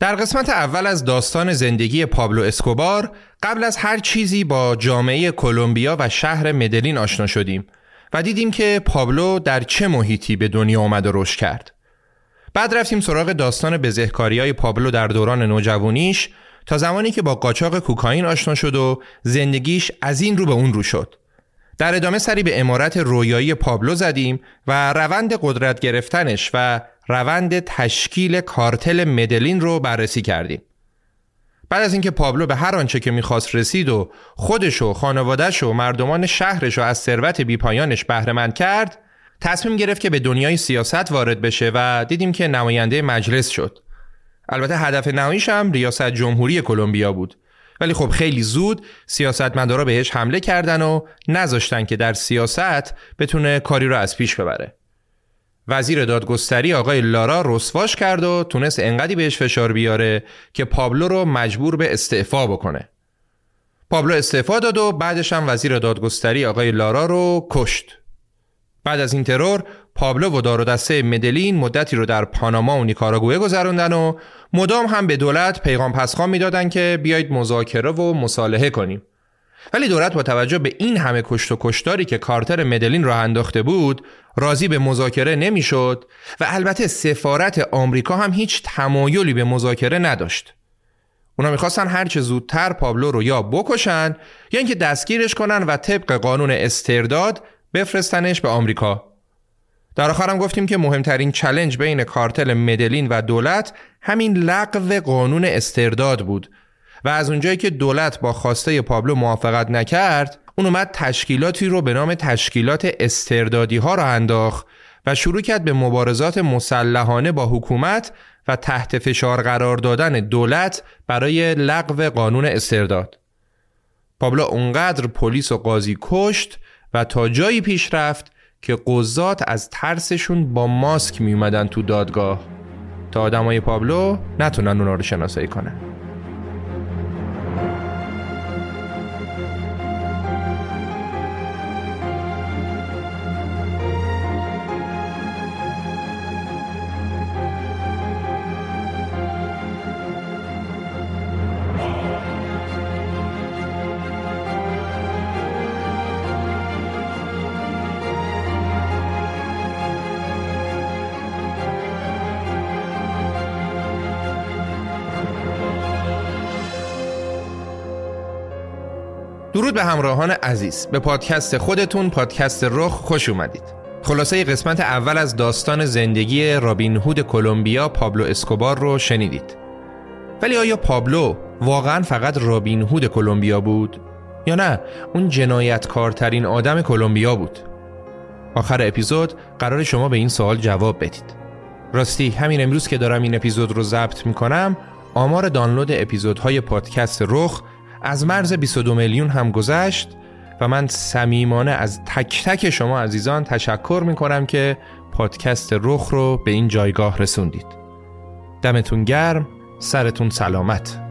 در قسمت اول از داستان زندگی پابلو اسکوبار قبل از هر چیزی با جامعه کلمبیا و شهر مدلین آشنا شدیم و دیدیم که پابلو در چه محیطی به دنیا آمد و رشد کرد. بعد رفتیم سراغ داستان بزهکاری های پابلو در دوران نوجوانیش تا زمانی که با قاچاق کوکائین آشنا شد و زندگیش از این رو به اون رو شد. در ادامه سری به امارت رویایی پابلو زدیم و روند قدرت گرفتنش و روند تشکیل کارتل مدلین رو بررسی کردیم. بعد از اینکه پابلو به هر آنچه که می‌خواست رسید و خودش و خانوادهش و مردمان شهرش رو از ثروت بیپایانش بهرهمند کرد، تصمیم گرفت که به دنیای سیاست وارد بشه و دیدیم که نماینده مجلس شد. البته هدف نهاییش هم ریاست جمهوری کلمبیا بود. ولی خب خیلی زود سیاستمدارا بهش حمله کردن و نذاشتن که در سیاست بتونه کاری رو از پیش ببره. وزیر دادگستری آقای لارا رسواش کرد و تونست انقدی بهش فشار بیاره که پابلو رو مجبور به استعفا بکنه. پابلو استعفا داد و بعدش هم وزیر دادگستری آقای لارا رو کشت. بعد از این ترور پابلو و دار و دسته مدلین مدتی رو در پاناما و نیکاراگوئه گذروندن و مدام هم به دولت پیغام پسخان می‌دادن که بیایید مذاکره و مصالحه کنیم. ولی دولت با توجه به این همه کشت و کشتاری که کارتر مدلین راه انداخته بود راضی به مذاکره نمی‌شد و البته سفارت آمریکا هم هیچ تمایلی به مذاکره نداشت. اونا می‌خواستن هرچه زودتر پابلو رو یا بکشن یا اینکه دستگیرش کنن و طبق قانون استرداد بفرستنش به آمریکا. در آخرم گفتیم که مهمترین چلنج بین کارتل مدلین و دولت همین لغو قانون استرداد بود و از اونجایی که دولت با خواسته پابلو موافقت نکرد اون اومد تشکیلاتی رو به نام تشکیلات استردادی ها را انداخت و شروع کرد به مبارزات مسلحانه با حکومت و تحت فشار قرار دادن دولت برای لغو قانون استرداد. پابلو اونقدر پلیس و قاضی کشت و تا جایی پیش رفت که قضات از ترسشون با ماسک می اومدن تو دادگاه تا آدمای پابلو نتونن اونا رو شناسایی کنن. همراهان عزیز به پادکست خودتون پادکست رخ خوش اومدید. خلاصه قسمت اول از داستان زندگی رابین هود کلمبیا پابلو اسکوبار رو شنیدید. ولی آیا پابلو واقعا فقط رابین هود کلمبیا بود؟ یا نه اون جنایتکارترین آدم کلمبیا بود؟ آخر اپیزود قرار شما به این سوال جواب بدید. راستی همین امروز که دارم این اپیزود رو ضبط می‌کنم آمار دانلود اپیزودهای پادکست رخ از مرز 22 میلیون هم گذشت و من صمیمانه از تک تک شما عزیزان تشکر می کنم که پادکست رخ رو به این جایگاه رسوندید. دمتون گرم سرتون سلامت.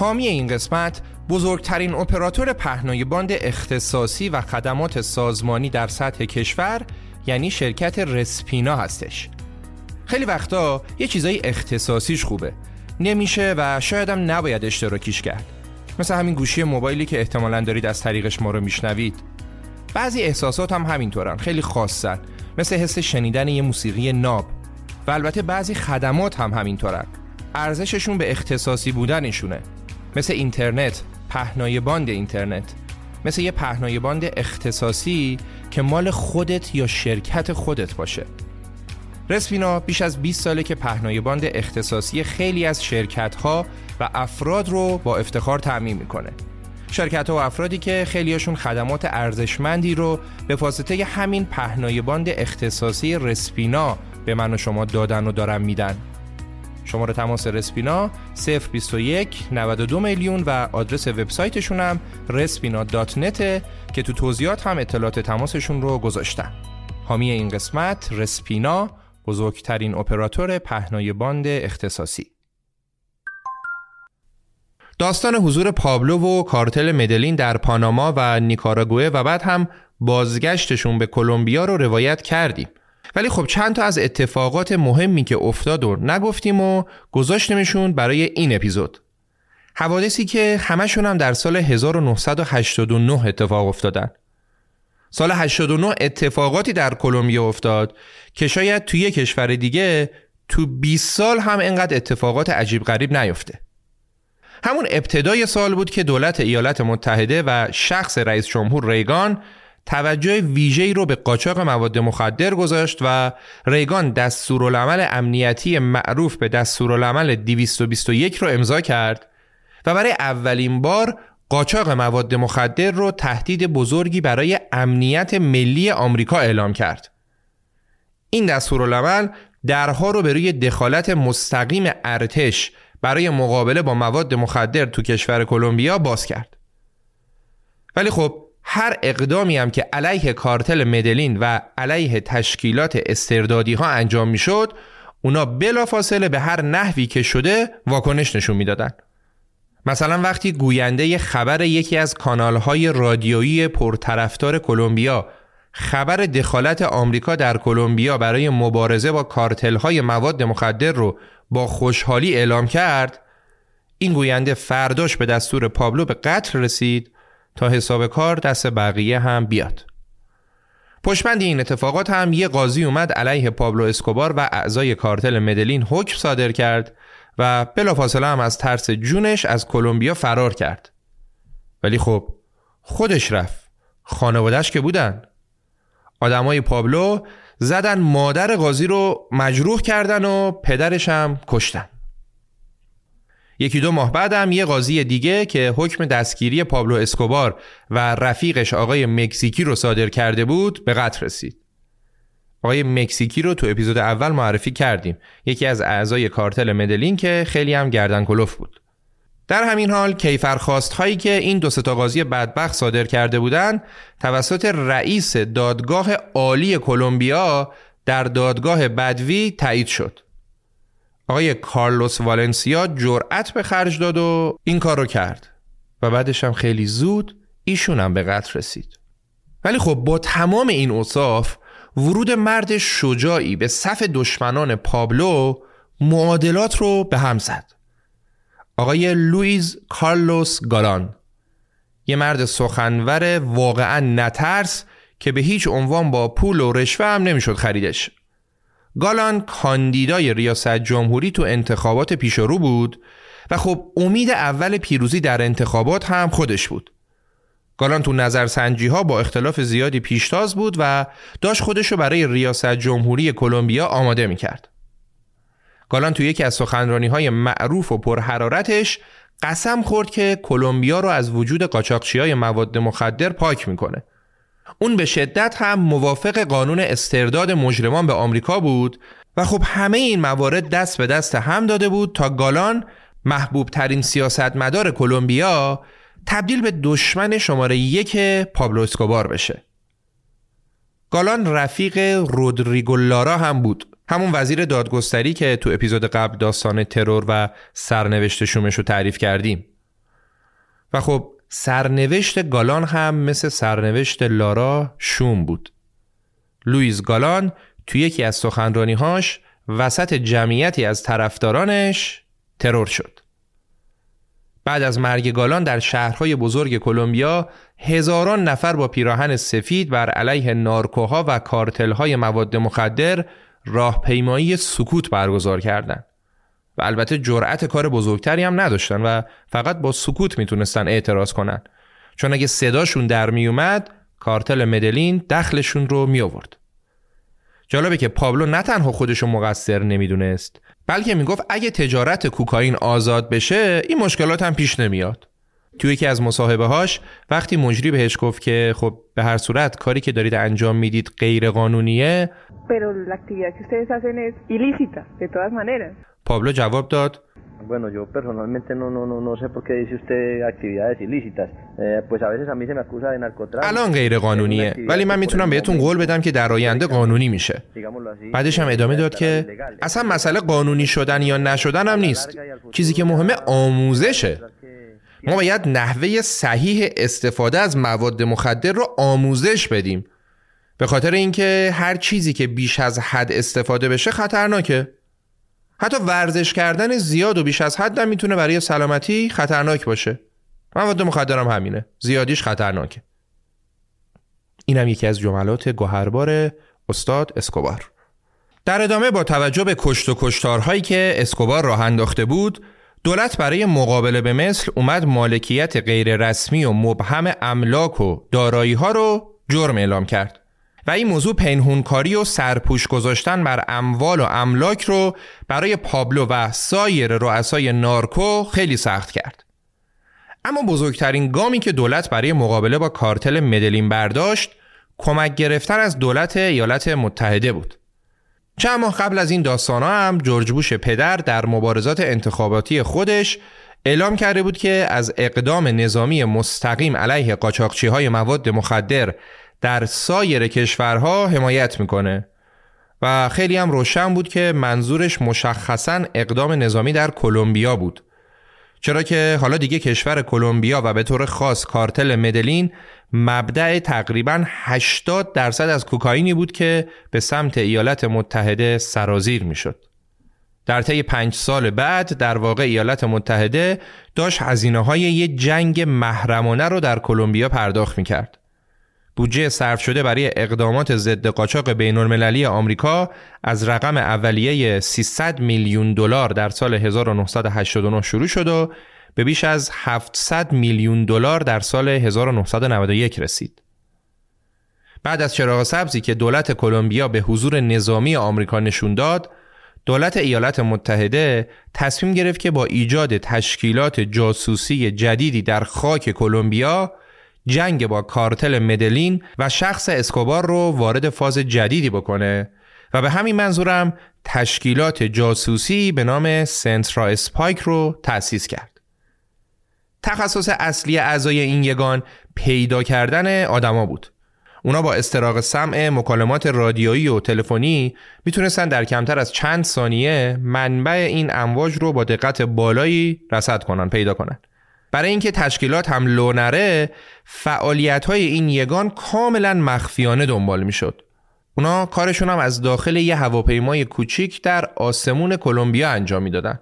حامی این قسمت بزرگترین اپراتور پهنای باند اختصاصی و خدمات سازمانی در سطح کشور یعنی شرکت رسپینا هستش. خیلی وقتا یه چیزای اختصاصیش خوبه. نمیشه و شایدم نباید اشتراکیش کرد. مثل همین گوشی موبایلی که احتمالا دارید از طریقش ما رو میشنوید. بعضی احساسات هم همینطورن. خیلی خاصن. مثل حس شنیدن یه موسیقی ناب. و البته بعضی خدمات هم همینطورن. ارزششون به اختصاصی بودنشونه. مثل اینترنت پهنای باند اینترنت. مثل یه پهنای باند اختصاصی که مال خودت یا شرکت خودت باشه. رسپینا بیش از 20 ساله که پهنای باند اختصاصی خیلی از شرکت ها و افراد رو با افتخار تامین می‌کنه. شرکت ها و افرادی که خیلیاشون خدمات ارزشمندی رو به واسطه همین پهنای باند اختصاصی رسپینا به من و شما دادن و دارن میدن. شماره تماس رسپینا 021 92 میلیون و آدرس وبسایتشون هم dot که تو توضیحات هم اطلاعات تماسشون رو گذاشتن. حامی این قسمت رسپینا بزرگترین اپراتور پهنای باند اختصاصی. داستان حضور پابلو و کارتل مدلین در پاناما و نیکاراگوئه و بعد هم بازگشتشون به کلمبیا رو روایت کردیم. ولی خب چند تا از اتفاقات مهمی که افتاد و نگفتیم و گذاشتیمشون برای این اپیزود. حوادثی که همشون هم در سال 1989 اتفاق افتادن. سال 89 اتفاقاتی در کلمبیا افتاد که شاید توی کشور دیگه تو 20 سال هم اینقدر اتفاقات عجیب غریب نیفته. همون ابتدای سال بود که دولت ایالات متحده و شخص رئیس جمهور ریگان توجه ویژه‌ای رو به قاچاق مواد مخدر گذاشت و ریگان دستورالعمل امنیتی معروف به دستورالعمل 221 رو امضا کرد و برای اولین بار قاچاق مواد مخدر رو تهدید بزرگی برای امنیت ملی آمریکا اعلام کرد. این دستورالعمل درها رو به روی دخالت مستقیم ارتش برای مقابله با مواد مخدر تو کشور کلمبیا باز کرد. ولی خب هر اقدامی هم که علیه کارتل مدلین و علیه تشکیلات استردادی ها انجام می‌شد اونا بلافاصله به هر نحوی که شده واکنش نشون می‌دادن. مثلا وقتی گوینده خبر یکی از کانال های رادیویی پرطرفدار کلمبیا خبر دخالت آمریکا در کلمبیا برای مبارزه با کارتل های مواد مخدر رو با خوشحالی اعلام کرد این گوینده فرداش به دستور پابلو به قتل رسید تا حساب کار دست بقیه هم بیاد. پشمند این اتفاقات هم یه قاضی اومد علیه پابلو اسکوبار و اعضای کارتل مدلین حکم صادر کرد و بلافاصله هم از ترس جونش از کلمبیا فرار کرد. ولی خب خودش رفت. خانوادش که بودن. آدمای پابلو زدن مادر قاضی رو مجروح کردن و پدرش هم کشتن. یکی دو ماه بعدم یه قاضی دیگه که حکم دستگیری پابلو اسکوبار و رفیقش آقای مکزیکی رو صادر کرده بود به قتل رسید. آقای مکزیکی رو تو اپیزود اول معرفی کردیم. یکی از اعضای کارتل مدلین که خیلی هم گردن کلوف بود. در همین حال کیفرخواست هایی که این دو تا قاضی بدبخت صادر کرده بودند توسط رئیس دادگاه عالی کلمبیا در دادگاه بدوی تایید شد. آقای کارلوس والنسیا جرأت به خرج داد و این کار رو کرد. و بعدش هم خیلی زود ایشون هم به قتل رسید. ولی خب با تمام این اوصاف ورود مرد شجاعی به صف دشمنان پابلو معادلات رو به هم زد. آقای لویز کارلوس گالان یه مرد سخنور واقعا نترس که به هیچ عنوان با پول و رشوه هم نمی‌شد خریدش. گالان کاندیدای ریاست جمهوری تو انتخابات پیشرو بود و خب امید اول پیروزی در انتخابات هم خودش بود گالان تو نظرسنجی ها با اختلاف زیادی پیشتاز بود و داشت خودشو برای ریاست جمهوری کلمبیا آماده می‌کرد. گالان تو یکی از سخنرانی های معروف و پرحرارتش قسم خورد که کلمبیا رو از وجود قاچاقچی های مواد مخدر پاک می‌کنه. اون به شدت هم موافق قانون استرداد مجرمان به آمریکا بود و خب همه این موارد دست به دست هم داده بود تا گالان محبوب ترین سیاستمدار کلمبیا تبدیل به دشمن شماره یک پابلو اسکوبار بشه. گالان رفیق رودریگو لارا هم بود همون وزیر دادگستری که تو اپیزود قبل داستان ترور و سرنوشت شومش رو تعریف کردیم و خب سرنوشت گالان هم مثل سرنوشت لارا شوم بود. لویز گالان تو یکی از سخنرانیهاش وسط جمعیتی از طرفدارانش ترور شد. بعد از مرگ گالان در شهرهای بزرگ کلمبیا هزاران نفر با پیراهن سفید بر علیه نارکوها و کارتلهای مواد مخدر راهپیمایی سکوت برگزار کردند. و البته جرأت کار بزرگتری هم نداشتن و فقط با سکوت می‌تونستن اعتراض کنن. چون اگه صداشون در میومد کارتل مدلین دخلشون رو می آورد. جالبه که پابلو نه تنها خودشو مقصر نمی‌دونست بلکه می‌گفت اگه تجارت کوکائین آزاد بشه این مشکلات هم پیش نمیاد. توی یکی از مصاحبه هاش وقتی مجری بهش گفت که خب به هر صورت کاری که دارید انجام می‌دید غیر قانونیه پابلو جواب داد Bueno, yo personalmente no, no, no, no sé por qué dice usted actividades ilícitas. Eh, pues a veces a mí se me acusa de narcotráfico. الان غیر قانونیه ولی من می‌تونم بهتون قول بدم که در آینده قانونی میشه. بعدش هم ادامه داد که اصلا مسئله قانونی شدن یا نشدن هم نیست. چیزی که مهمه آموزشه. ما باید نحوه صحیح استفاده از مواد مخدر رو آموزش بدیم به خاطر اینکه هر چیزی که بیش از حد استفاده بشه خطرناکه حتی ورزش کردن زیاد و بیش از حد هم می‌تونه برای سلامتی خطرناک باشه. مواد مخدر هم همینه. زیادیش خطرناکه. اینم یکی از جملات گوهربار استاد اسکوبار. در ادامه با توجه به کشت و کشتارهایی که اسکوبار راه انداخته بود دولت برای مقابله به مثل اومد مالکیت غیر رسمی و مبهم املاک و دارایی ها رو جرم اعلام کرد. و این موضوع پنهونکاری و سرپوش گذاشتن بر اموال و املاک رو برای پابلو و سایر رؤسای نارکو خیلی سخت کرد. اما بزرگترین گامی که دولت برای مقابله با کارتل مدلین برداشت کمک گرفتن از دولت ایالات متحده بود. چند ماه قبل از این داستان هم جورج بوش پدر در مبارزات انتخاباتی خودش اعلام کرده بود که از اقدام نظامی مستقیم علیه قاچاقچی های مواد مخدر در سایر کشورها حمایت می‌کنه و خیلی هم روشن بود که منظورش مشخصا اقدام نظامی در کلمبیا بود چرا که حالا دیگه کشور کلمبیا و به طور خاص کارتل مدلین مبدع تقریبا 80 درصد از کوکائینی بود که به سمت ایالات متحده سرازیر می‌شد. در طی پنج سال بعد در واقع ایالات متحده داشت هزینه های یه جنگ محرمانه رو در کلمبیا پرداخت می‌کرد. بودجه صرف شده برای اقدامات ضد قاچاق بین المللی آمریکا از رقم اولیه 300 میلیون دلار در سال 1989 شروع شد و به بیش از 700 میلیون دلار در سال 1991 رسید. بعد از چراغ سبزی که دولت کلمبیا به حضور نظامی آمریکا نشون داد، دولت ایالات متحده تصمیم گرفت که با ایجاد تشکیلات جاسوسی جدیدی در خاک کلمبیا جنگ با کارتل مدلین و شخص اسکوبار رو وارد فاز جدیدی بکنه و به همین منظورم تشکیلات جاسوسی به نام سنترا اسپایک رو تأسیس کرد. تخصص اصلی اعضای این یگان پیدا کردن آدما بود. اونا با استراق سمع مکالمات رادیویی و تلفنی می‌تونستن در کمتر از چند ثانیه منبع این امواج رو با دقت بالایی رصد کنن پیدا کنن. برای اینکه تشکیلات هم لو نره فعالیت های این یگان کاملا مخفیانه دنبال می‌شد. اونا کارشون هم از داخل یه هواپیمای کوچیک در آسمون کلمبیا انجام می‌دادن.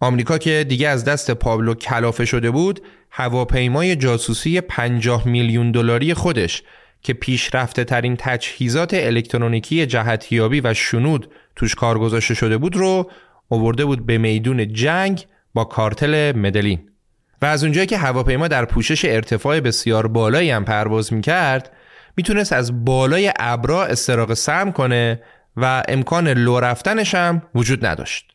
آمریکا که دیگه از دست پابلو کلافه شده بود هواپیمای جاسوسی 50 میلیون دلاری خودش که پیشرفته ترین تجهیزات الکترونیکی جهتیابی و شنود توش کار گذاشته شده بود رو آورده بود به میدون جنگ با کارتل مدلین و از اونجایی که هواپیما در پوشش ارتفاع بسیار بالایی هم پرواز می‌کرد می‌تونست از بالای ابرا استراق سم کنه و امکان لو رفتنش هم وجود نداشت.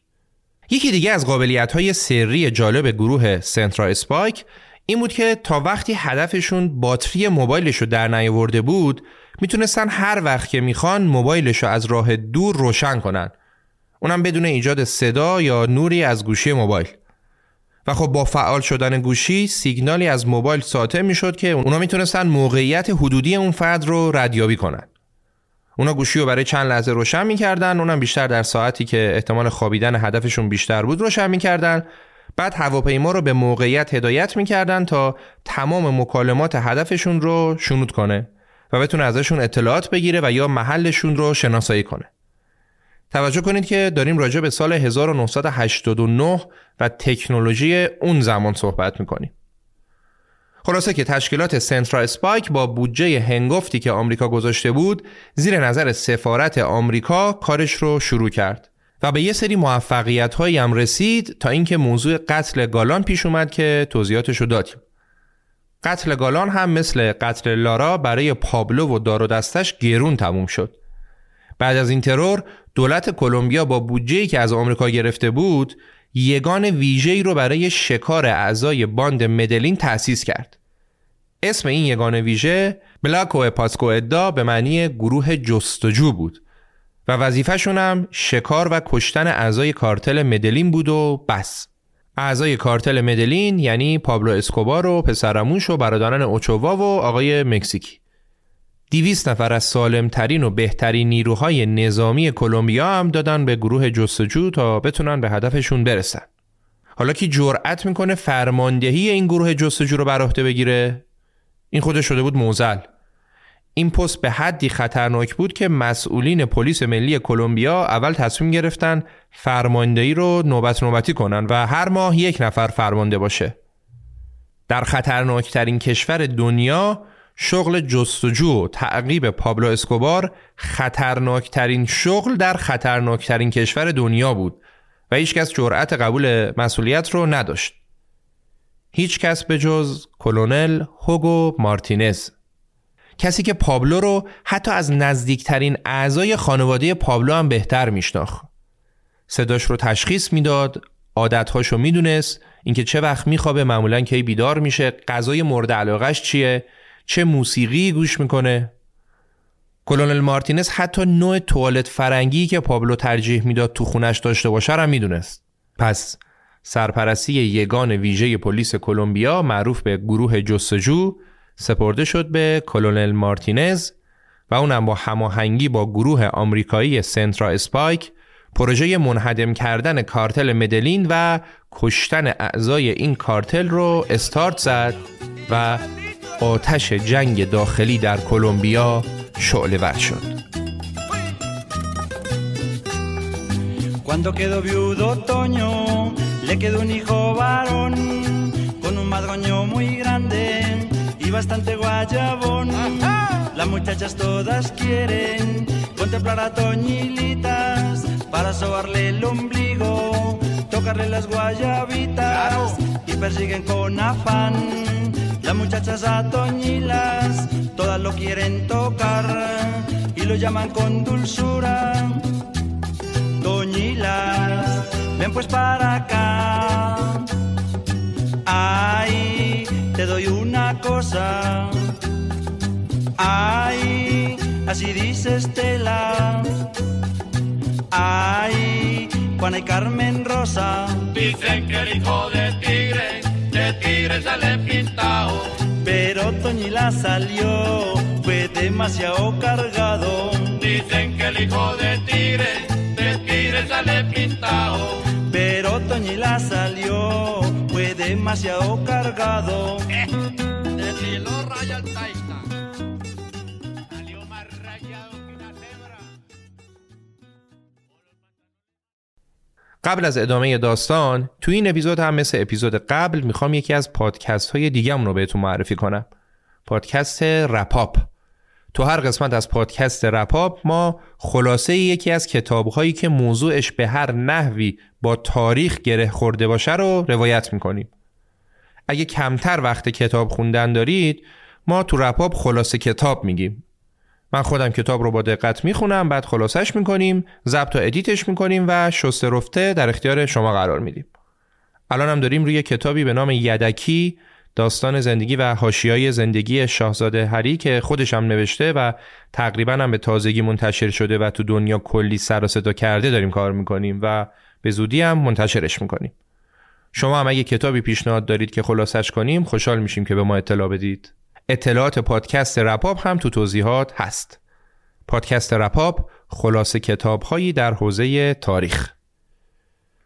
یکی دیگه از قابلیت های سری جالب گروه سنترا اسپایک این بود که تا وقتی هدفشون باتری موبایلش رو در نیاورده بود می‌تونستن هر وقت که می‌خوان موبایلش رو از راه دور روشن کنن اونم بدون ایجاد صدا یا نوری از گوشی موبایل و خب با فعال شدن گوشی سیگنالی از موبایل ساطع می‌شد که اونا می‌تونستن موقعیت حدودی اون فرد رو ردیابی کنن. اونا گوشی رو برای چند لحظه روشن می‌کردن اونم بیشتر در ساعتی که احتمال خوابیدن هدفشون بیشتر بود روشن می‌کردن. بعد هواپیما رو به موقعیت هدایت می‌کردن تا تمام مکالمات هدفشون رو شنود کنه و بتونه ازشون اطلاعات بگیره و یا محلشون رو شناسایی کنه. توجه کنید که داریم راجع به سال 1989 و تکنولوژی اون زمان صحبت می‌کنیم. خلاصه که تشکیلات سنترا اسپایک با بودجه هنگفتی که آمریکا گذاشته بود زیر نظر سفارت آمریکا کارش رو شروع کرد و به یه سری موفقیت هایی هم رسید تا اینکه موضوع قتل گالان پیش اومد که توضیحاتش رو دادیم. قتل گالان هم مثل قتل لارا برای پابلو و دار و دستش گرون تموم شد. بعد از این ترور دولت کلمبیا با بودجه‌ای که از آمریکا گرفته بود یگان ویژه‌ای رو برای شکار اعضای باند مدلین تأسیس کرد. اسم این یگان ویژه بلاکو پاسکو ادا به معنی گروه جستجو بود و وظیفهشون هم شکار و کشتن اعضای کارتل مدلین بود و بس. اعضای کارتل مدلین یعنی پابلو اسکوبار و پسرعموش و برادران اوچوا و آقای مکزیکی. دیویست نفر از سالمترین و بهترین نیروهای نظامی کلمبیا هم دادن به گروه جستجو تا بتونن به هدفشون برسن. حالا که جرأت می‌کنه فرماندهی این گروه جستجو رو بر عهده بگیره؟ این خودش شده بود موزل. این پست به حدی خطرناک بود که مسئولین پلیس ملی کلمبیا اول تصمیم گرفتن فرماندهی رو نوبت نوبتی کنن و هر ماه یک نفر فرمانده باشه. در خطرناکترین کشور دنیا شغل جستجو و تعقیب پابلو اسکوبار خطرناکترین شغل در خطرناکترین کشور دنیا بود و هیچ کس جرأت قبول مسئولیت رو نداشت. هیچ کس به جز کلونل هوگو مارتینز کسی که پابلو رو حتی از نزدیکترین اعضای خانواده پابلو هم بهتر میشناخت. صداش رو تشخیص می‌داد، عادتهاش رو می‌دونست، اینکه چه وقت میخوابه معمولا کی بیدار میشه، غذای مورد علاقش چیه، چه موسیقی گوش می‌کنه. کلونل مارتینز حتی نوع توالت فرنگی که پابلو ترجیح می‌داد تو خونش داشته باشه را می‌دونست. پس سرپرستی یگان ویژه پلیس کلمبیا معروف به گروه جستجو سپرده شد به کلونل مارتینز و اونم با هماهنگی با گروه آمریکایی سنترا اسپایک پروژه منهدم کردن کارتل مدلین و کشتن اعضای این کارتل رو استارت زد و آتش جنگ داخلی در کلمبیا شعله ور شد Cuando quedó viudo Toño, le quedó un hijo varón, con un madroño muy grande y bastante guayabón. Las muchachas todas quieren contemplar a Toñilitas para sobarle el ombligo, tocarle las guayabitas y persiguen con afán las muchachas atoñilas, todas lo quieren tocar y lo llaman con dulzura. Toñilas, ven pues para acá. Ay, te doy una cosa. Ay, así dice Estela. Ay, Juana y Carmen Rosa. Dicen que el hijo de tigre tigre sale pintado. Pero Toñila salió, fue demasiado cargado. Dicen que el hijo de tigre, de tigre sale pintado. Pero Toñila salió, fue demasiado cargado. de lo raya el قبل از ادامه داستان تو این اپیزود هم مثل اپیزود قبل می‌خوام یکی از پادکست های دیگه رو بهتون معرفی کنم. پادکست رپاپ. تو هر قسمت از پادکست رپاپ ما خلاصه یکی از کتاب هایی که موضوعش به هر نحوی با تاریخ گره خورده باشه رو روایت می‌کنیم. اگه کمتر وقت کتاب خوندن دارید ما تو رپاب خلاصه کتاب میگیم. من خودم کتاب رو با دقت می‌خونم بعد خلاصش می‌کنیم ضبط و ادیتش می‌کنیم و شسته رفته در اختیار شما قرار میدیم. الان هم داریم روی کتابی به نام یدکی داستان زندگی و حاشیه‌های زندگی شاهزاده هری که خودش هم نوشته و تقریبا هم به تازگی منتشر شده و تو دنیا کلی سر و صدا کرده داریم کار می‌کنیم و به زودی هم منتشرش می‌کنیم. شما هم اگه کتابی پیشنهاد دارید که خلاصش کنیم خوشحال میشیم که به ما اطلاع بدید. اطلاعات پادکست رپاب هم تو توضیحات هست. پادکست رپاب خلاصه کتاب هایی در حوزه تاریخ.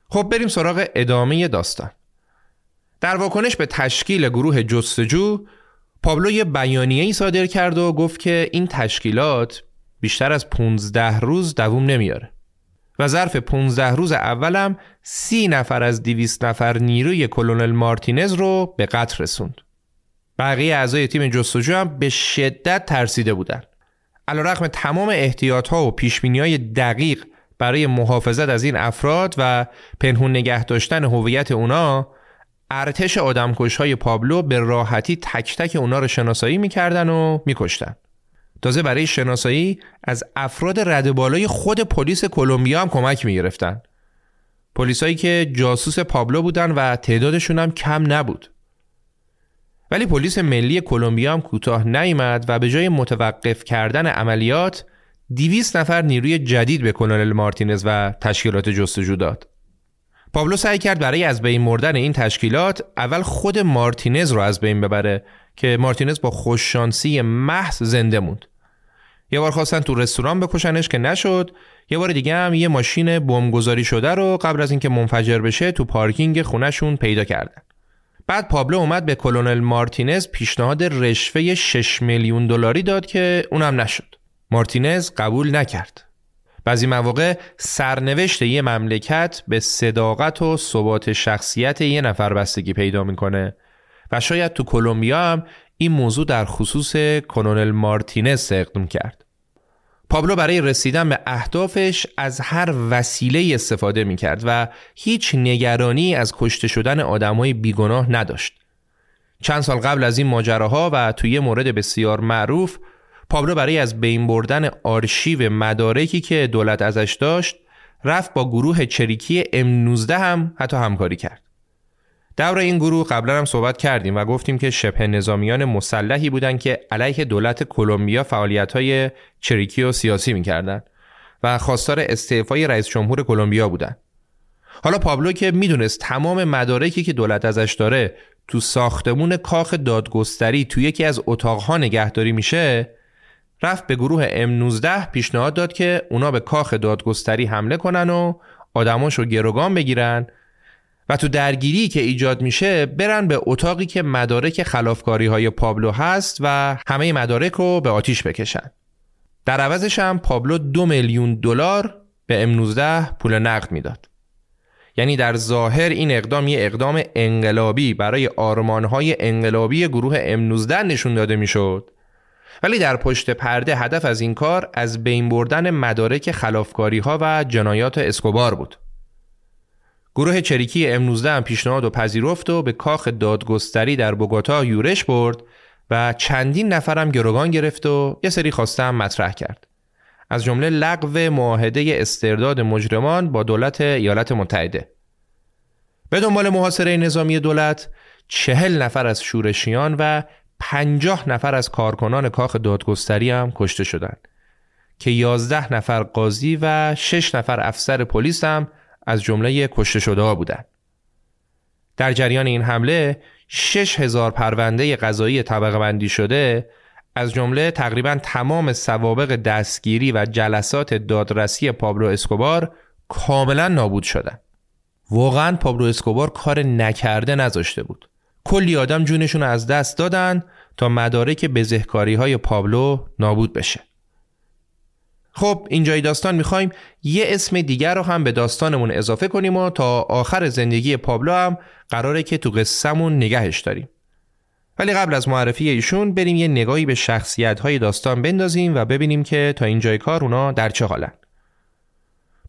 خب بریم سراغ ادامه داستان. در واکنش به تشکیل گروه جستجو پابلو یه بیانیه ای صادر کرد و گفت که این تشکیلات بیشتر از 15 روز دووم نمیاره. و ظرف 15 روز اولم سی نفر از 200 نفر نیروی کلونل مارتینز رو به قتل رسوند. بقیه اعضای تیم جستجو هم به شدت ترسیده بودند. علیرغم تمام احتیاط ها و پیش های دقیق برای محافظت از این افراد و پنهون نگه داشتن هویت اونا ارتش آدمکش های پابلو به راحتی تک تک اونا رو شناسایی می‌کردن و میکشتن. تازه برای شناسایی از افراد رد بالای خود پلیس کلمبیا هم کمک می‌گرفتن. پلیسایی که جاسوس پابلو بودن و تعدادشون هم کم نبود. ولی پلیس ملی کلمبیا هم کوتاه نیامد و به جای متوقف کردن عملیات 200 نفر نیروی جدید به کلونل مارتینز و تشکیلات جستجو داد. پابلو سعی کرد برای از بین مردن این تشکیلات اول خود مارتینز رو از بین ببره که مارتینز با خوششانسی محض زنده موند. یه بار خواستن تو رستوران بکشنش که نشد یه بار دیگه هم یه ماشین بمبگذاری شده رو قبل از اینکه منفجر بشه تو پارکینگ خونشون پیدا کردن بعد پابلو اومد به کلونل مارتینز پیشنهاد رشوه 6 میلیون دلاری داد که اونم نشد. مارتینز قبول نکرد. بعضی مواقع سرنوشت یه مملکت به صداقت و ثبات شخصیت یه نفر بستگی پیدا می‌کنه. و شاید تو کلمبیا هم این موضوع در خصوص کلونل مارتینز اقدام کرد. پابلو برای رسیدن به اهدافش از هر وسیله استفاده می کرد و هیچ نگرانی از کشته شدن آدمای بیگناه نداشت. چند سال قبل از این ماجراها و توی مورد بسیار معروف پابلو برای از بین بردن آرشیو مدارکی که دولت ازش داشت رفت با گروه چریکی M19 هم حتی همکاری کرد. دور این گروه قبلا هم صحبت کردیم و گفتیم که شبه نظامیان مسلحی بودند که علیه دولت کلمبیا فعالیت های چریکی و سیاسی می‌کردند و خواستار استعفای رئیس جمهور کلمبیا بودند. حالا پابلو که می‌دونست تمام مدارکی که دولت ازش داره تو ساختمون کاخ دادگستری تو یکی از اتاقها نگهداری میشه رفت به گروه M19 پیشنهاد داد که اونا به کاخ دادگستری حمله کنن و آدماشو گروگان بگیرن و تو درگیری که ایجاد میشه برن به اتاقی که مدارک خلافکاری های پابلو هست و همه مدارک رو به آتیش بکشن. در عوضش هم پابلو دو میلیون دلار به M19 پول نقد می‌داد. یعنی در ظاهر این اقدام یه اقدام انقلابی برای آرمانهای انقلابی گروه M19 نشون داده می‌شد. ولی در پشت پرده هدف از این کار از بین بردن مدارک خلافکاری ها و جنایات اسکوبار بود. گروه چریکی M19 هم پیشنهاد و پذیرفت و به کاخ دادگستری در بوگوتا یورش برد و چندین نفرم گروگان گرفت و یه سری خواسته هم مطرح کرد. از جمله لغو معاهده استرداد مجرمان با دولت ایالات متحده. به دنبال محاصره نظامی دولت چهل نفر از شورشیان و پنجاه نفر از کارکنان کاخ دادگستری هم کشته شدند که یازده نفر قاضی و شش نفر افسر پلیس هم از جمله کشته شده ها بودند. در جریان این حمله 6000 پرونده قضایی طبقه بندی شده از جمله تقریبا تمام سوابق دستگیری و جلسات دادرسی پابلو اسکوبار کاملا نابود شدن. واقعا پابلو اسکوبار کار نکرده نذاشته بود. کلی آدم جونشون از دست دادن تا مدارک بزهکاری های پابلو نابود بشه. خب اینجای داستان می‌خوایم یه اسم دیگر رو هم به داستانمون اضافه کنیم و تا آخر زندگی پابلو هم قراره که تو قصهمون نگهش داریم. ولی قبل از معرفی ایشون بریم یه نگاهی به شخصیت های داستان بندازیم و ببینیم که تا اینجای کار اونا در چه حالن.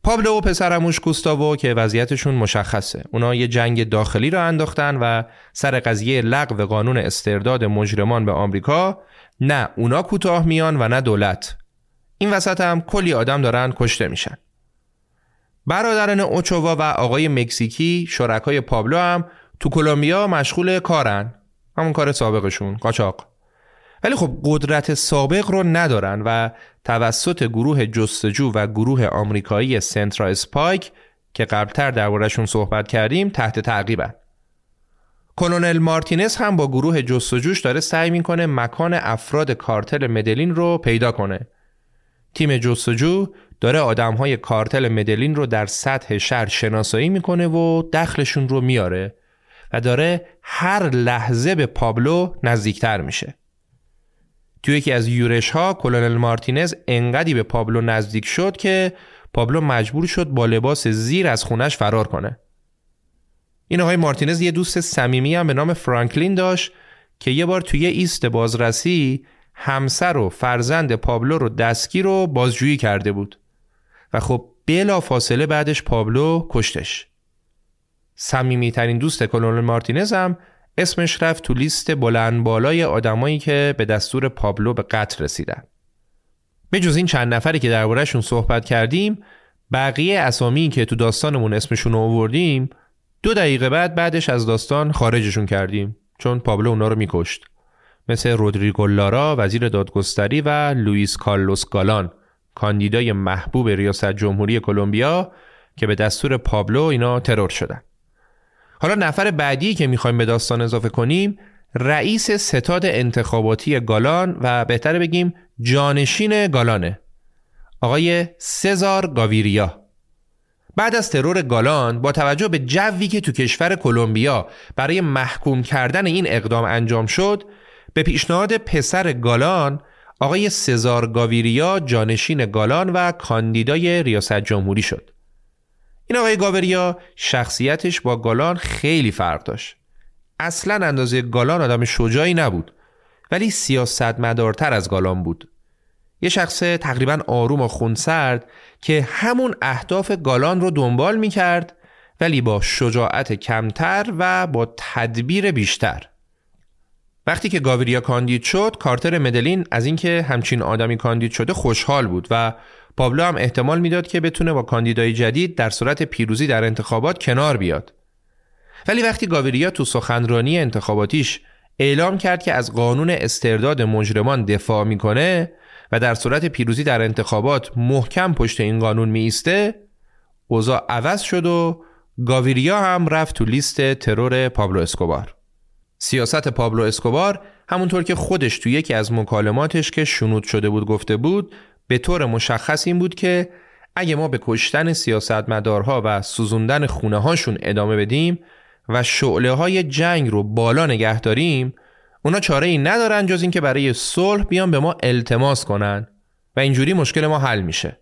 پابلو و پسرموش گوستاوو که وضعیتشون مشخصه. اونا یه جنگ داخلی رو انداختن و سر قضیه لغو قانون استرداد مجرمان به آمریکا نه اونا کوتاه میان و نه دولت. این وسط هم کلی آدم دارن کشته میشن. برادران اوچووا و آقای مکزیکی شرکای پابلو هم تو کلمبیا مشغول کارن. همون کار سابقشون قاچاق. ولی خب قدرت سابق رو ندارن و توسط گروه جستجو و گروه آمریکایی سنترا اسپایک که قبلتر دربارهشون صحبت کردیم تحت تعقیبن. کلونل مارتینز هم با گروه جستجوش داره سعی می‌کنه مکان افراد کارتل مدلین رو پیدا کنه. تیم جستجو داره آدم های کارتل مدلین رو در سطح شهر شناسایی می‌کنه و دخلشون رو میاره و داره هر لحظه به پابلو نزدیکتر میشه. توی یکی از یورش ها کلونل مارتینز انقدی به پابلو نزدیک شد که پابلو مجبور شد با لباس زیر از خونش فرار کنه. این آقای مارتینز یه دوست صمیمی هم به نام فرانکلین داشت که یه بار توی ایست بازرسی همسر و فرزند پابلو رو دستگیر و بازجویی کرده بود. و خب بلا فاصله بعدش پابلو کشتش. صمیمی ترین دوست کلونل مارتینز هم اسمش رفت تو لیست بلند بالای آدمایی که به دستور پابلو به قتل رسیدن. به جز این چند نفری که دربارهشون صحبت کردیم بقیه اسامی که تو داستانمون اسمشون رو آوردیم دو دقیقه بعد بعدش از داستان خارجشون کردیم چون پابلو اونا رو میکشت. مثل رودریگو لارا وزیر دادگستری و لوئیس کارلوس گالان کاندیدای محبوب ریاست جمهوری کلمبیا که به دستور پابلو اینا ترور شدن. حالا نفر بعدی که می‌خوایم به داستان اضافه کنیم رئیس ستاد انتخاباتی گالان و بهتر بگیم جانشین گالانه آقای سزار گاویریا. بعد از ترور گالان با توجه به جوی که تو کشور کلمبیا برای محکوم کردن این اقدام انجام شد به پیشنهاد پسر گالان آقای سزار گاویریا جانشین گالان و کاندیدای ریاست جمهوری شد. این آقای گاوریا شخصیتش با گالان خیلی فرق داشت. اصلا اندازه گالان آدم شجاعی نبود ولی سیاست مدارتر از گالان بود. یه شخص تقریبا آروم و خونسرد که همون اهداف گالان رو دنبال می کرد ولی با شجاعت کمتر و با تدبیر بیشتر. وقتی که گاوریا کاندید شد کارتر مدلین از اینکه همچین آدمی کاندید شده خوشحال بود و پابلو هم احتمال می‌داد که بتونه با کاندیدای جدید در صورت پیروزی در انتخابات کنار بیاد. ولی وقتی گاویریا تو سخنرانی انتخاباتیش اعلام کرد که از قانون استرداد مجرمان دفاع می‌کنه و در صورت پیروزی در انتخابات محکم پشت این قانون میایسته اوضاع عوض شد و گاویریا هم رفت تو لیست ترور پابلو اسکوبار سیاست پابلو اسکوبار همونطور که خودش تو یکی از مکالماتش که شنود شده بود گفته بود به طور مشخص این بود که اگه ما به کشتن سیاستمدارها و سوزوندن خونه هاشون ادامه بدیم و شعله های جنگ رو بالا نگه داریم اونا چاره ای ندارن جز اینکه برای صلح بیان به ما التماس کنن و اینجوری مشکل ما حل میشه.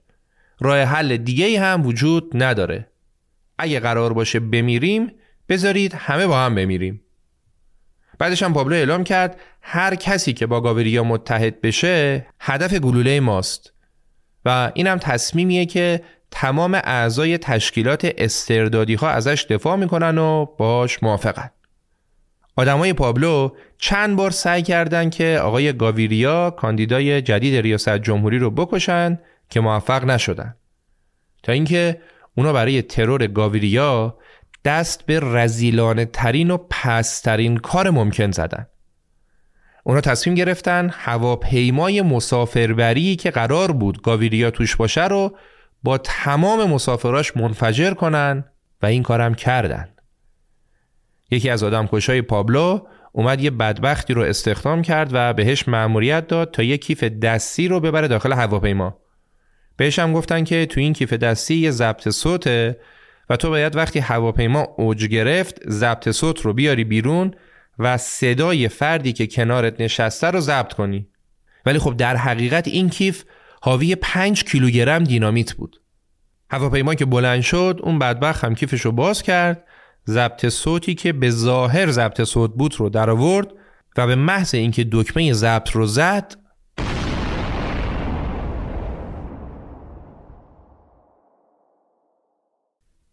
راه حل دیگه ای هم وجود نداره. اگه قرار باشه بمیریم بذارید همه با هم بمیریم. بعدش هم پابلو اعلام کرد هر کسی که با گاوریا متحد بشه هدف گلوله ماست. و اینم تصمیمیه که تمام اعضای تشکیلات استردادی ها ازش دفاع می‌کنن و باش موافقن. آدمای پابلو چند بار سعی کردند که آقای گاویریا کاندیدای جدید ریاست جمهوری رو بکشن که موفق نشدن. تا اینکه اونا برای ترور گاویریا دست به رزیلانه ترین و پسترین کار ممکن زدن. اونا تصمیم گرفتن هواپیمای مسافربری که قرار بود گاویریا توش باشه رو با تمام مسافراش منفجر کنن و این کارم کردن. یکی از آدم کشای پابلو اومد یه بدبختی رو استخدام کرد و بهش مأموریت داد تا یه کیف دستی رو ببره داخل هواپیما. بهش هم گفتن که تو این کیف دستی یه ضبط صوته و تو باید وقتی هواپیما اوج گرفت ضبط صوت رو بیاری بیرون و صدای فردی که کنارت نشسته رو ضبط کنی. ولی خب در حقیقت این کیف حاوی 5 کیلوگرم دینامیت بود. هواپیما که بلند شد اون بدبخت هم کیفش رو باز کرد ضبط صوتی که به ظاهر ضبط صوت بود رو در آورد و به محض اینکه دکمه ضبط رو زد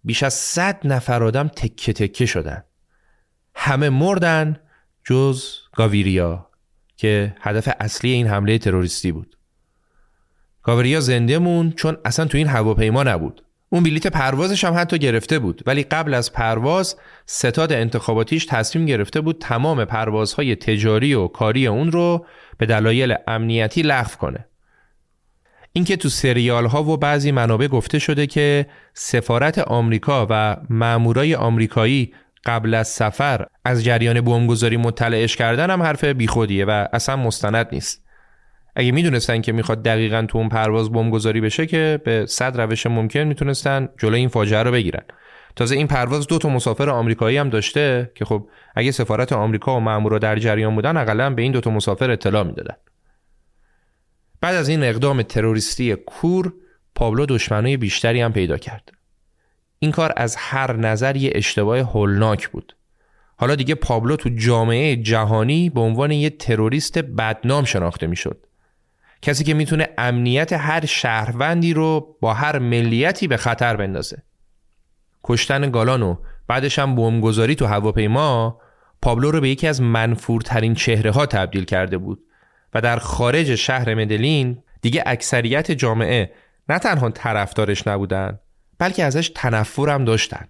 بیش از صد نفر آدم تکه تکه شدن. همه مردن جز گاویریا که هدف اصلی این حمله تروریستی بود. گاویریا زنده مون چون اصلا تو این هواپیما نبود. اون بلیت پروازش هم حتی گرفته بود ولی قبل از پرواز ستاد انتخاباتیش تصمیم گرفته بود تمام پروازهای تجاری و کاری اون رو به دلایل امنیتی لغو کنه. اینکه تو سریال ها و بعضی منابع گفته شده که سفارت آمریکا و مامورای آمریکایی قبل از سفر از جریان بمبگذاری مطلعش کردن هم حرف بیخودیه و اصلا مستند نیست. اگه می‌دونستن که می‌خواد دقیقا تو اون پرواز بمبگذاری بشه که به صد روش ممکن می‌تونستن جلوی این فاجعه رو بگیرن. تازه این پرواز دو تا مسافر آمریکایی هم داشته که خب اگه سفارت آمریکا و مامورا در جریان بودن اقلا به این دو تا مسافر اطلاع می‌دادن. بعد از این اقدام تروریستی کور پابلو دشمنای بیشتری هم پیدا کرد. این کار از هر نظر یه اشتباه هولناک بود. حالا دیگه پابلو تو جامعه جهانی به عنوان یه تروریست بدنام شناخته می‌شد. کسی که می‌تونه امنیت هر شهروندی رو با هر ملیتی به خطر بندازه. کشتن گالان و بعدش هم بمبگذاری تو هواپیما پابلو رو به یکی از منفورترین چهره ها تبدیل کرده بود. و در خارج شهر مدلین دیگه اکثریت جامعه نه تنها طرفدارش نبودن بلکه ازش تنفرم داشتن.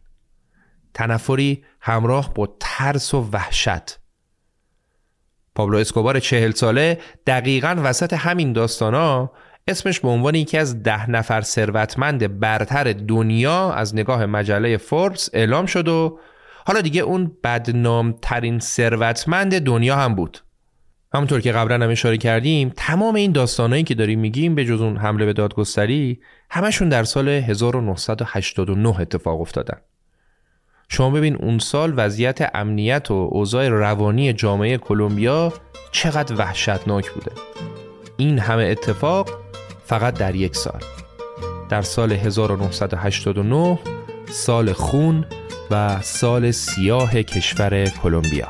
تنفری همراه با ترس و وحشت. پابلو اسکوبار چهل ساله دقیقا وسط همین داستانا اسمش به عنوان یکی از ده نفر ثروتمند برتر دنیا از نگاه مجله فوربس اعلام شد و حالا دیگه اون بدنامترین ثروتمند دنیا هم بود. همونطور که قبلا هم اشاره کردیم تمام این داستانایی که داریم میگیم به جز اون حمله به دادگستری همشون در سال 1989 اتفاق افتادن. شما ببین اون سال وضعیت امنیت و اوضاع روانی جامعه کلمبیا چقدر وحشتناک بوده. این همه اتفاق فقط در یک سال. در سال 1989 سال خون و سال سیاه کشور کلمبیا.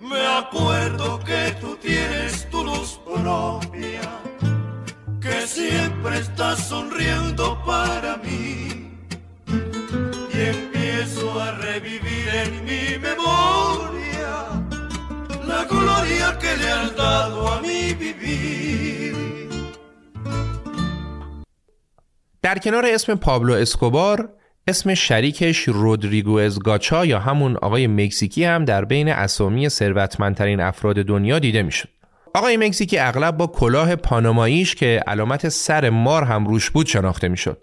Me acuerdo que tú tienes tu luz propia, que siempre estás sonriendo para mí. Y empiezo a revivir en mi memoria la gloria que le has dado a mi vivir. در کنار اسم پابلو اسکوبار اسم شریکش رودریگو گاچا یا همون آقای مکزیکی هم در بین اسامی ثروتمندترین افراد دنیا دیده می‌شد. آقای مکزیکی اغلب با کلاه پاناماییش که علامت سر مار هم روش بود شناخته می‌شد.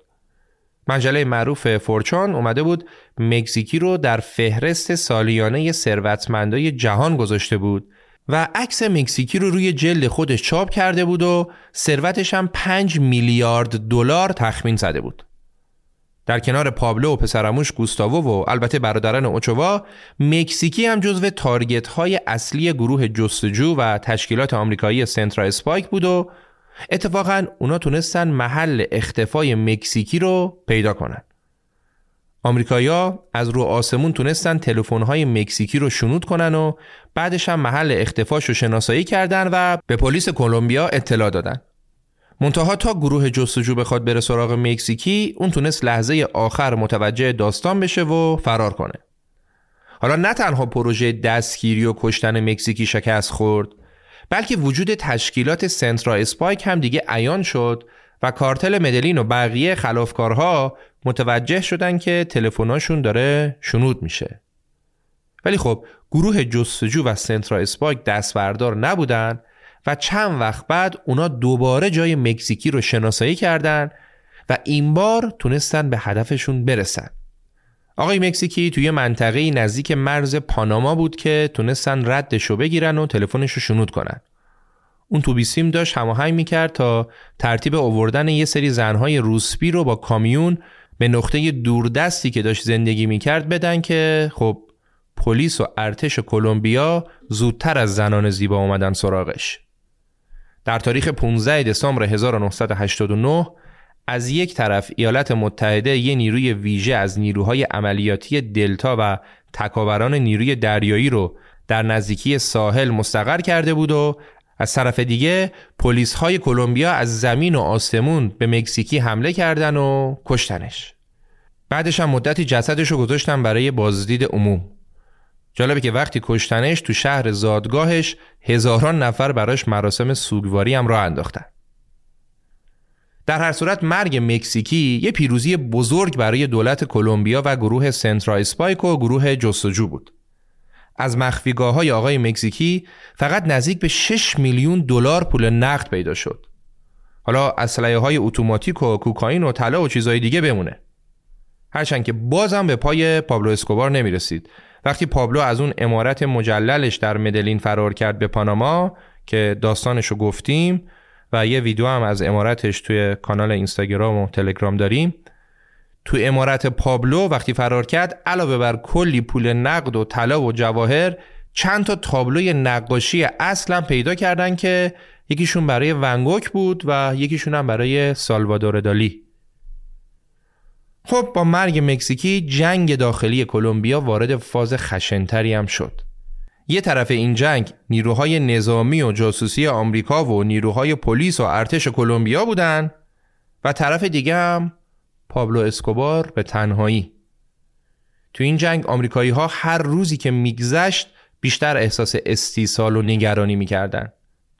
مجله معروف فورچان اومده بود مکزیکی رو در فهرست سالیانه ثروتمندای جهان گذاشته بود و عکس مکزیکی رو روی جلد خودش چاپ کرده بود و ثروتش هم 5 میلیارد دلار تخمین زده بود. در کنار پابلو و پسرموش گوستاوو و البته برادران اوچوا مکزیکی هم جزو تارگت های اصلی گروه جستجو و تشکیلات آمریکایی سنترا اسپایک بود و اتفاقا اونا تونستن محل اختفای مکزیکی رو پیدا کنن آمریکایی‌ها از رو آسمون تونستن تلفن‌های مکزیکی رو شنود کنن و بعدش هم محل اختفاش رو شناسایی کردن و به پلیس کلمبیا اطلاع دادن. منتها تا گروه جستجو بخواد بره سراغ مکزیکی اون تونست لحظه آخر متوجه داستان بشه و فرار کنه. حالا نه تنها پروژه دستگیری و کشتن مکزیکی شکست خورد بلکه وجود تشکیلات سنترا اسپایک هم دیگه عیان شد و کارتل مدلین و بقیه خلافکارها متوجه شدن که تلفناشون داره شنود میشه. ولی خب گروه جستجو و سنترا اسپایک دستبردار نبودن و چند وقت بعد اونا دوباره جای مکزیکی رو شناسایی کردن و این بار تونستن به هدفشون برسن آقای مکزیکی توی منطقه نزدیک مرز پاناما بود که تونستن ردش رو بگیرن و تلفنش رو شنود کنن اون تو بیسیم داشت هماهنگ می‌کرد تا ترتیب اووردن یه سری زنهای روسبی رو با کامیون به نقطه دوردستی که داشت زندگی می‌کرد بدن که خب پلیس و ارتش کلمبیا زودتر از زنان زیبا اومدن سراغش. در تاریخ 15 دسامبر 1989 از یک طرف ایالات متحده یه نیروی ویژه از نیروهای عملیاتی دلتا و تکاوران نیروی دریایی رو در نزدیکی ساحل مستقر کرده بود و از طرف دیگه پلیس های کلمبیا از زمین و آسمون به مکزیکی حمله کردن و کشتنش. بعدش هم مدتی جسدش رو گذاشتن برای بازدید عموم. جالبه که وقتی کشتنش تو شهر زادگاهش هزاران نفر براش مراسم سوگواری هم راه انداختن. در هر صورت مرگ مکزیکی یه پیروزی بزرگ برای دولت کلمبیا و گروه سنترا اسپایک و گروه جستجو بود. از مخفیگاه های آقای مکزیکی فقط نزدیک به 6 میلیون دلار پول نقد پیدا شد. حالا اسلحه های اتوماتیک و کوکائین و طلا و چیزهای دیگه بمونه. هرچند که بازم به پای پابلو اسکوبار نمی رسید. وقتی پابلو از اون امارت مجللش در مدلین فرار کرد به پاناما که داستانش رو گفتیم و یه ویدیو هم از امارتش توی کانال اینستاگرام و تلگرام داریم. تو امارت پابلو وقتی فرار کرد علاوه بر کلی پول نقد و طلا و جواهر چند تا تابلوی نقاشی اصلا پیدا کردن که یکیشون برای ونگوک بود و یکیشون هم برای سالوادور دالی. خب با مرگ مکزیکی جنگ داخلی کلمبیا وارد فاز خشنتری هم شد. یه طرف این جنگ نیروهای نظامی و جاسوسی آمریکا و نیروهای پلیس و ارتش کلمبیا بودن و طرف دیگه هم پابلو اسکوبار به تنهایی. تو این جنگ آمریکایی ها هر روزی که میگذشت بیشتر احساس استیصال و نگرانی می‌کردن.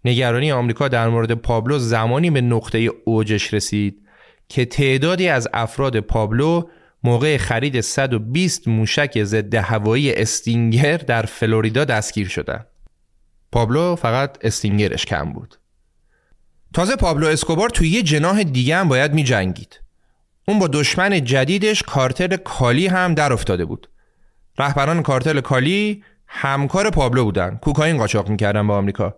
نگرانی آمریکا در مورد پابلو زمانی به نقطه اوجش رسید که تعدادی از افراد پابلو موقع خرید 120 موشک ضد هوایی استینگر در فلوریدا دستگیر شدند. پابلو فقط استینگرش کم بود. تازه پابلو اسکوبار توی یه جناح دیگه هم باید می جنگید. اون با دشمن جدیدش کارتل کالی هم در افتاده بود. رهبران کارتل کالی همکار پابلو بودن. کوکائین قاچاق می‌کردن با آمریکا.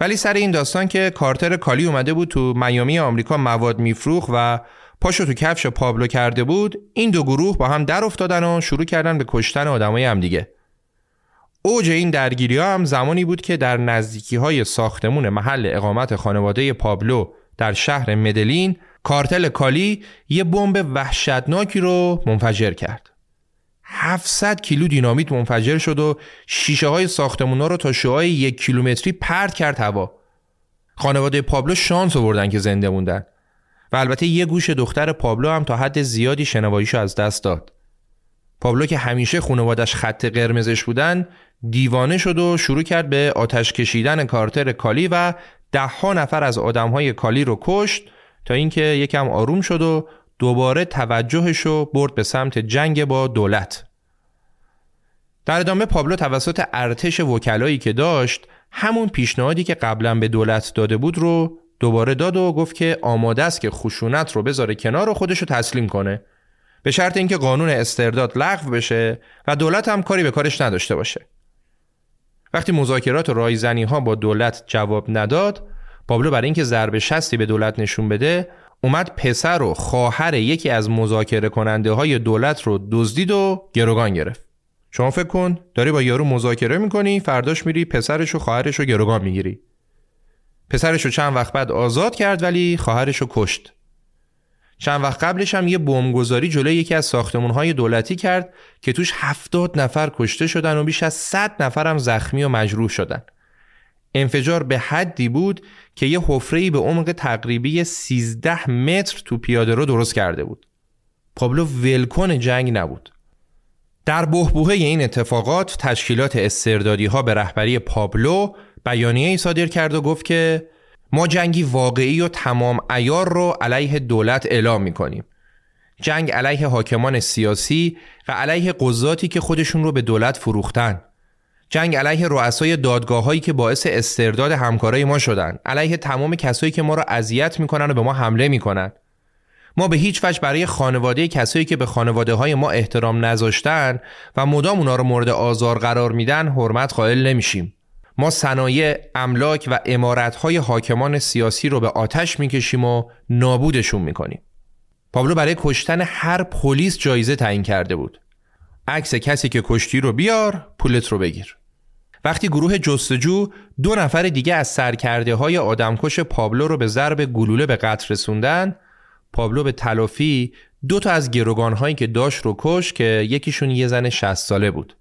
ولی سر این داستان که کارتل کالی اومده بود تو میامی آمریکا مواد میفروخت و پاشو تو کفش پابلو کرده بود این دو گروه با هم در افتادن و شروع کردن به کشتن آدمای هم دیگه اوج این درگیری ها هم زمانی بود که در نزدیکی های ساختمون محل اقامت خانواده پابلو در شهر مدلین کارتل کالی یه بمب وحشتناکی رو منفجر کرد. 700 کیلو دینامیت منفجر شد و شیشه های ساختمون ها رو تا شعای یک کیلومتری پرت کرد هوا خانواده پابلو شانس آوردن که زنده موندن و البته یه گوش دختر پابلو هم تا حد زیادی شنواییشو از دست داد. پابلو که همیشه خانوادش خط قرمزش بودن دیوانه شد و شروع کرد به آتش کشیدن کارتر کالی و ده ها نفر از آدمهای کالی رو کشت تا اینکه یکم آروم شد و دوباره توجهش رو برد به سمت جنگ با دولت. در ادامه پابلو توسط ارتش وکلایی که داشت همون پیشنهادی که قبلا به دولت داده بود رو دوباره داد و گفت که آماده است که خشونت رو بذاره کنار و خودش رو تسلیم کنه به شرط اینکه قانون استرداد لغو بشه و دولت هم کاری به کارش نداشته باشه وقتی مذاکرات و رایزنی ها با دولت جواب نداد پابلو برای اینکه ضربه شستی به دولت نشون بده اومد پسر و خواهر یکی از مذاکره کننده های دولت رو دزدید و گروگان گرفت. شما فکر کن داری با یارو مذاکره می‌کنی فرداش میری پسرش و خواهرش رو گروگان می‌گیری. پسرش رو چند وقت بعد آزاد کرد ولی خواهرش رو کشت. چند وقت قبلش هم یه بمبگذاری جلوی یکی از ساختمانهای دولتی کرد که توش هفتاد نفر کشته شدن و بیش از 100 نفر هم زخمی و مجروح شدن. انفجار به حدی بود که یه حفره‌ای به عمق تقریبی 13 متر تو پیاده رو درست کرده بود. پابلو ولکن جنگ نبود. در بهبوهه این اتفاقات تشکیلات استردادی ها به رهبری پابلو بیانیه ای صادر کرد و گفت که ما جنگی واقعی و تمام ایار رو علیه دولت اعلام می کنیم. جنگ علیه حاکمان سیاسی و علیه قضاتی که خودشون رو به دولت فروختن. جنگ علیه رؤسای دادگاه هایی که باعث استرداد همکارای ما شدن. علیه تمام کسایی که ما رو اذیت می‌کنن و به ما حمله می‌کنن. ما به هیچ وجه برای خانواده کسایی که به خانواده های ما احترام نذاشتن و مدام اونا رو مورد آزار قرار میدن حرمت قائل نمیشیم. ما صنایع، املاک و امارتهای حاکمان سیاسی رو به آتش می‌کشیم و نابودشون می‌کنیم. پابلو برای کشتن هر پلیس جایزه تعیین کرده بود. عکس کسی که کشتی رو بیار پولت رو بگیر وقتی گروه جستجو دو نفر دیگه از سرکرده های آدمکش پابلو رو به ضرب گلوله به قتل رسوندن پابلو به تلافی دو تا از گروگان هایی که داشت رو کش که یکیشون یه زن 60 ساله بود.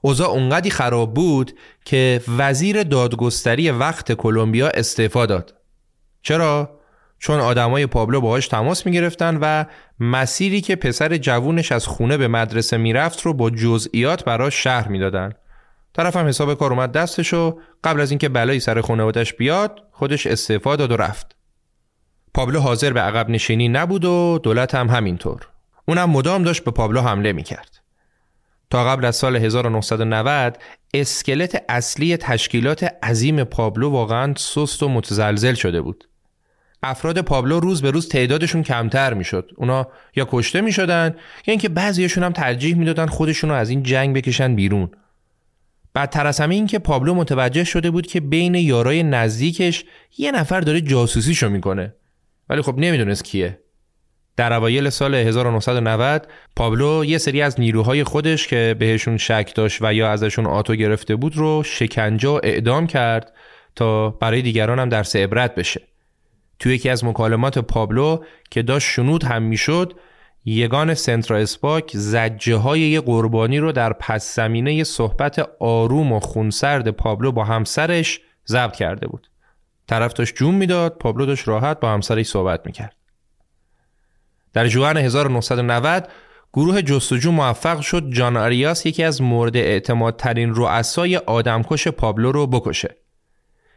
اوضاع اونقدی خراب بود که وزیر دادگستری وقت کلمبیا استعفا داد. چرا؟ چون آدمای پابلو باهاش تماس می‌گرفتن و مسیری که پسر جوونش از خونه به مدرسه می‌رفت رو با جزئیات براش شهر می‌دادن. طرفم حساب کار اومد دستش و قبل از اینکه بلایی سر خانوادش بیاد خودش استعفا داد و رفت. پابلو حاضر به عقب نشینی نبود و دولت هم همینطور. اونم مدام داشت به پابلو حمله می‌کرد. تا قبل از سال 1990 اسکلت اصلی تشکیلات عظیم پابلو واقعا سست و متزلزل شده بود. افراد پابلو روز به روز تعدادشون کمتر می‌شد. اونا یا کشته می‌شدن یا اینکه بعضیشون هم ترجیح می‌دادن خودشون رو از این جنگ بکشن بیرون. بدتر از همه این که پابلو متوجه شده بود که بین یارای نزدیکش یه نفر داره جاسوسیشو می‌کنه. ولی خب نمی‌دونست کیه. در اوایل سال 1990 پابلو یه سری از نیروهای خودش که بهشون شک داشت و یا ازشون آتو گرفته بود رو شکنجه و اعدام کرد تا برای دیگران هم درس عبرت بشه. توی یکی از مکالمات پابلو که داشت شنود هم می‌شد یگان سنترا اسپاک زجه های یه قربانی رو در پس زمینه صحبت آروم و خونسرد پابلو با همسرش ضبط کرده بود. طرف داشت جون می‌داد پابلو داشت راحت با همسرش صحبت می‌کرد. در جوان 1990 گروه جستجو موفق شد جان آریاس یکی از مورد اعتمادترین رؤسای آدمکش پابلو رو بکشه.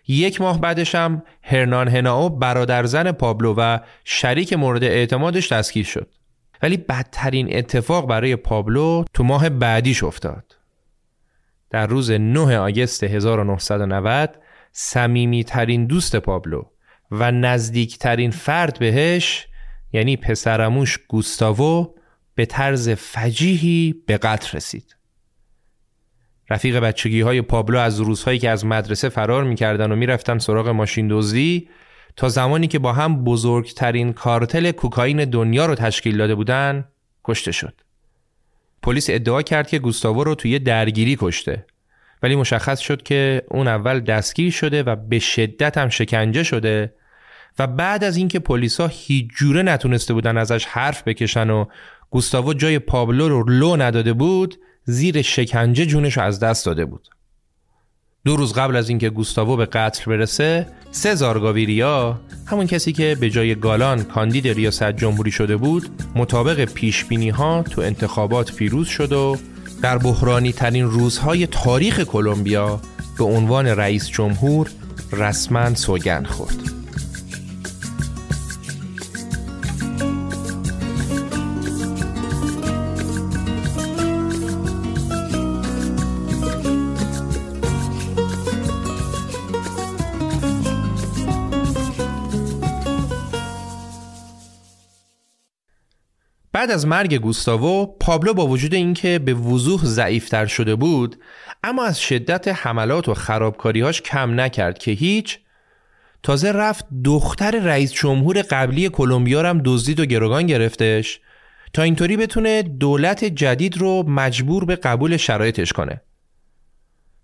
یک ماه بعدش هم هرنان هناو برادرزن پابلو و شریک مورد اعتمادش دستگیر شد. ولی بدترین اتفاق برای پابلو تو ماه بعدیش افتاد. در روز 9 آگست 1990 سمیمی ترین دوست پابلو و نزدیکترین فرد بهش یعنی پسرموش گوستاوو به طرز فجیحی به قتل رسید. رفیق بچگی های پابلو از روزهایی که از مدرسه فرار می‌کردن و می‌رفتن سراغ ماشین دزدی تا زمانی که با هم بزرگترین کارتل کوکائین دنیا رو تشکیل داده بودن کشته شد. پلیس ادعا کرد که گوستاوو رو توی درگیری کشته ولی مشخص شد که اون اول دستگیر شده و به شدت هم شکنجه شده و بعد از اینکه پلیسا هیچ جوره نتونسته بودن ازش حرف بکشن و گوستاوو جای پابلو رو لو نداده بود زیر شکنجه جونش رو از دست داده بود دو روز قبل از اینکه گوستاوو به قتل برسه سزار گاویریا همون کسی که به جای گالان کاندید ریاست جمهوری شده بود مطابق پیش بینی ها تو انتخابات پیروز شد و در بحرانی ترین روزهای تاریخ کلمبیا به عنوان رئیس جمهور رسما سوگند خورد. بعد از مرگ گوستاوو پابلو با وجود اینکه به وضوح ضعیفتر شده بود اما از شدت حملات و خرابکاریهاش کم نکرد که هیچ. تازه رفت دختر رئیس جمهور قبلی کلمبیا هم دزدید و گروگان گرفتش. تا اینطوری بتونه دولت جدید رو مجبور به قبول شرایطش کنه.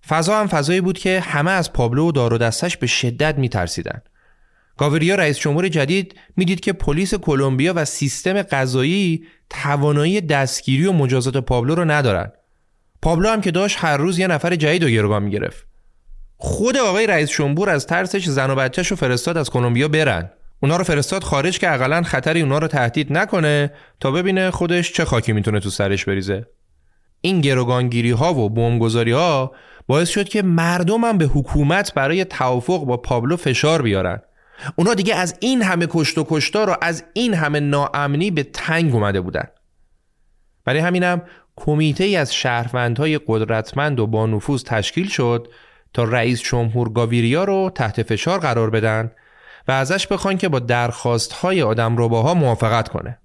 فضا هم فضایی بود که همه از پابلو و دار و دستش به شدت میترسیدن. گاوریا رئیس جمهور جدید می‌دید که پلیس کلمبیا و سیستم قضایی توانایی دستگیری و مجازات پابلو رو ندارن. پابلو هم که داشت هر روز یه نفر جدید و گروگان می‌گرفت. خود آقای رئیس جمهور از ترسش زن و بچهش فرستاد از کلمبیا برن. اونا رو فرستاد خارج که اقلا خطری اونا رو تهدید نکنه تا ببینه خودش چه خاکی می‌تونه تو سرش بریزه. این گروگانگیری ها و بمبگذاری ها باعث شد که مردم هم به حکومت برای توافق با پابلو فشار بیارن. اونا دیگه از این همه کشت و کشتار و از این همه ناامنی به تنگ اومده بودن برای همینم کمیته ای از شهروندهای قدرتمند و با نفوذ تشکیل شد تا رئیس جمهور گاویریا رو تحت فشار قرار بدن و ازش بخوان که با درخواست های آدم روباها موافقت کنه.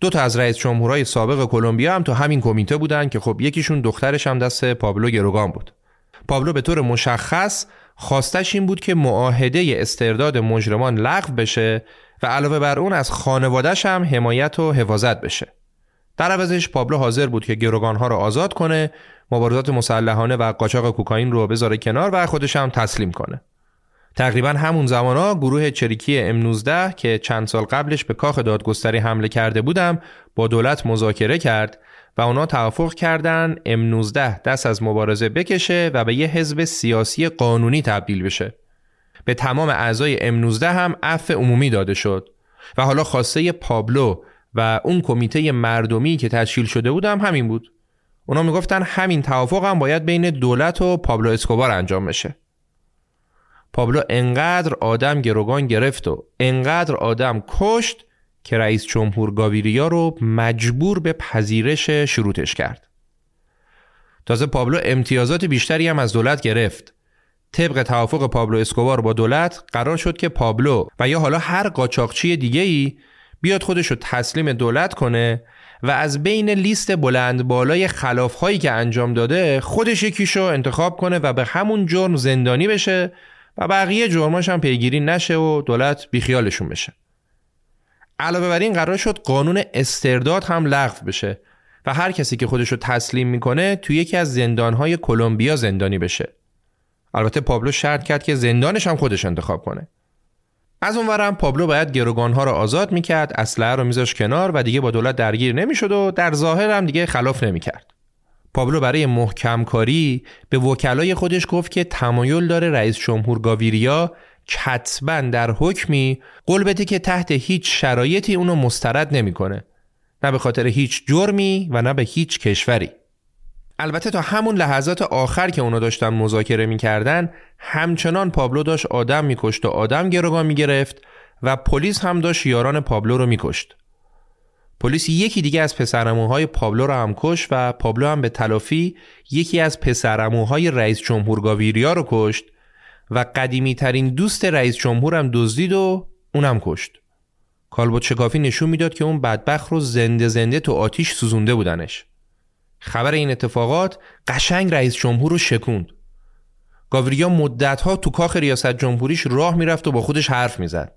دو تا از رئیس جمهورهای سابق کلمبیا هم تو همین کمیته بودن که خب یکیشون دخترش هم دست پابلو گروگان بود. پابلو به طور مشخص خواستش این بود که معاهده استرداد مجرمان لغو بشه و علاوه بر اون از خانوادش هم حمایت و حفاظت بشه. در عوضش پابلو حاضر بود که گروگانها رو آزاد کنه مبارزات مسلحانه و قاچاق کوکائین رو بذاره کنار و خودش هم تسلیم کنه تقریبا همون زمانا گروه چریکی M19 که چند سال قبلش به کاخ دادگستری حمله کرده بودم با دولت مذاکره کرد و اونا توافق کردن M19 دست از مبارزه بکشه و به یه حزب سیاسی قانونی تبدیل بشه. به تمام اعضای M19 هم عفو عمومی داده شد و حالا خواسته پابلو و اون کمیته مردمی که تشکیل شده بودم همین بود. اونا می‌گفتن همین توافق هم باید بین دولت و پابلو اسکوبار انجام بشه. پابلو انقدر آدم گروگان گرفت و انقدر آدم کشت که رئیس جمهور گاویریا رو مجبور به پذیرش شروطش کرد. تازه پابلو امتیازات بیشتری هم از دولت گرفت. طبق توافق پابلو اسکوبار با دولت قرار شد که پابلو و یا حالا هر قاچاقچی دیگه ای بیاد خودش رو تسلیم دولت کنه و از بین لیست بلند بالای خلاف هایی که انجام داده خودش یکیشو انتخاب کنه و به همون جرم زندانی بشه و بقیه جرماش هم پیگیری نشه و دولت بیخیالشون بشه. علاوه بر این قرار شد قانون استرداد هم لغو بشه و هر کسی که خودش رو تسلیم می‌کنه توی یکی از زندانهای کلمبیا زندانی بشه. البته پابلو شرط کرد که زندانش هم خودش انتخاب کنه. از اونورم پابلو باید گروگانها رو آزاد می‌کرد، اسلحه رو میذاش کنار و دیگه با دولت درگیر نمی‌شد و در ظاهر هم دیگه خلاف نمی‌کرد. پابلو برای محکم کاری به وکلای خودش گفت که تمایل داره رئیس جمهور گاویریا کتبا در حکمی قول بده که تحت هیچ شرایطی اونو مسترد نمی‌کنه. نه به خاطر هیچ جرمی و نه به هیچ کشوری. البته تا همون لحظات آخر که اونو داشتن مذاکره می‌کردن همچنان پابلو داشت آدم میکشت و آدم گروگان می‌گرفت و پلیس هم داشت یاران پابلو رو میکشت. پلیس یکی دیگه از پسرموهای پابلو رو هم کشت و پابلو هم به تلافی یکی از پسرموهای رئیس جمهور گاویریا رو کشت و قدیمی ترین دوست رئیس جمهورم دزدید و اونم کشت. کالبوت شکافی نشون می‌داد که اون بدبخ رو زنده زنده تو آتیش سوزونده بودنش. خبر این اتفاقات قشنگ رئیس جمهور رو شکوند. گاوریا مدتها تو کاخ ریاست جمهوریش راه می‌رفت و با خودش حرف می‌زد.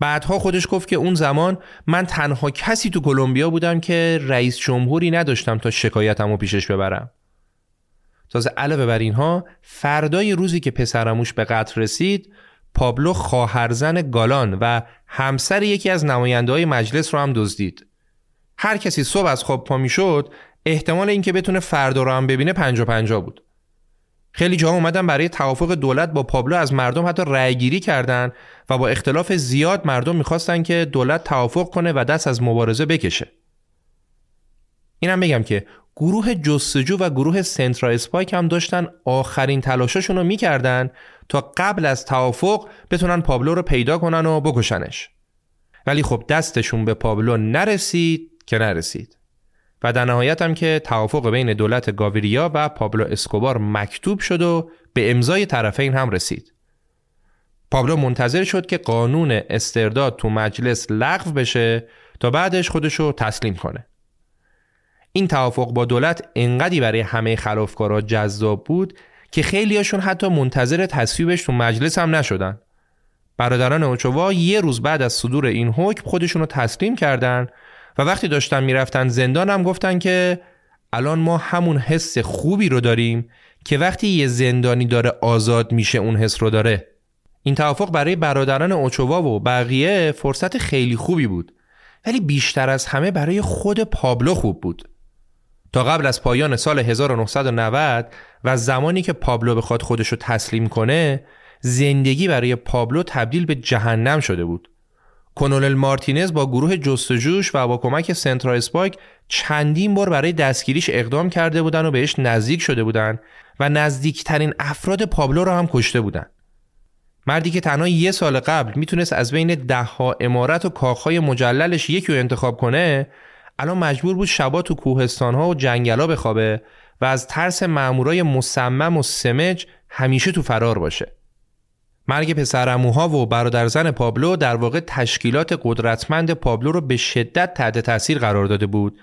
بعدها خودش گفت که اون زمان من تنها کسی تو کلمبیا بودم که رئیس جمهوری نداشتم تا شکایتم رو پیشش ببرم. تازه علاوه بر اینها فردای روزی که پسرموش به قتل رسید پابلو خواهرزن گالان و همسر یکی از نماینده های مجلس رو هم دزدید. هر کسی صبح از خواب پا شد احتمال اینکه بتونه فردا رو هم ببینه پنجا پنجا بود. خیلی جاها اومدن برای توافق دولت با پابلو از مردم حتی رأیگیری کردند و با اختلاف زیاد مردم می‌خواستن که دولت توافق کنه و دست از مبارزه بکشه. اینم بگم که گروه جستجو و گروه سنترا اسپایک هم داشتن آخرین تلاشاشون رو می‌کردن تا قبل از توافق بتونن پابلو رو پیدا کنن و بکشنش. ولی خب دستشون به پابلو نرسید که نرسید. و در نهایت هم که توافق بین دولت گاویریا و پابلو اسکوبار مکتوب شد و به امضای طرفین هم رسید. پابلو منتظر شد که قانون استرداد تو مجلس لغو بشه تا بعدش خودشو تسلیم کنه. این توافق با دولت انقدی برای همه خلافکارا جذاب بود که خیلیاشون حتی منتظر تصویبش تو مجلس هم نشدن. برادران اوچوا یه روز بعد از صدور این حکم خودشون رو تسلیم کردن و وقتی داشتن می‌رفتن زندان هم گفتن که الان ما همون حس خوبی رو داریم که وقتی یه زندانی داره آزاد میشه اون حس رو داره. این توافق برای برادران اوچوا و بقیه فرصت خیلی خوبی بود ولی بیشتر از همه برای خود پابلو خوب بود. تا قبل از پایان سال 1990 و زمانی که پابلو بخواد خودش رو تسلیم کنه زندگی برای پابلو تبدیل به جهنم شده بود. کلونل مارتینز با گروه جستجوش و با کمک سنترال اسپایک چندین بار برای دستگیریش اقدام کرده بودن و بهش نزدیک شده بودن و نزدیکترین افراد پابلو را هم کشته بودن. مردی که تنها یه سال قبل می‌تونست از بین دهها امارت و کاخهای مجللش یکی رو انتخاب کنه الان مجبور بود شبا تو کوهستان ها و جنگلا بخوابه و از ترس مامورای مصمم و سمج همیشه تو فرار باشه. مرگ پسرموها و برادرزن پابلو در واقع تشکیلات قدرتمند پابلو رو به شدت تحت تاثیر قرار داده بود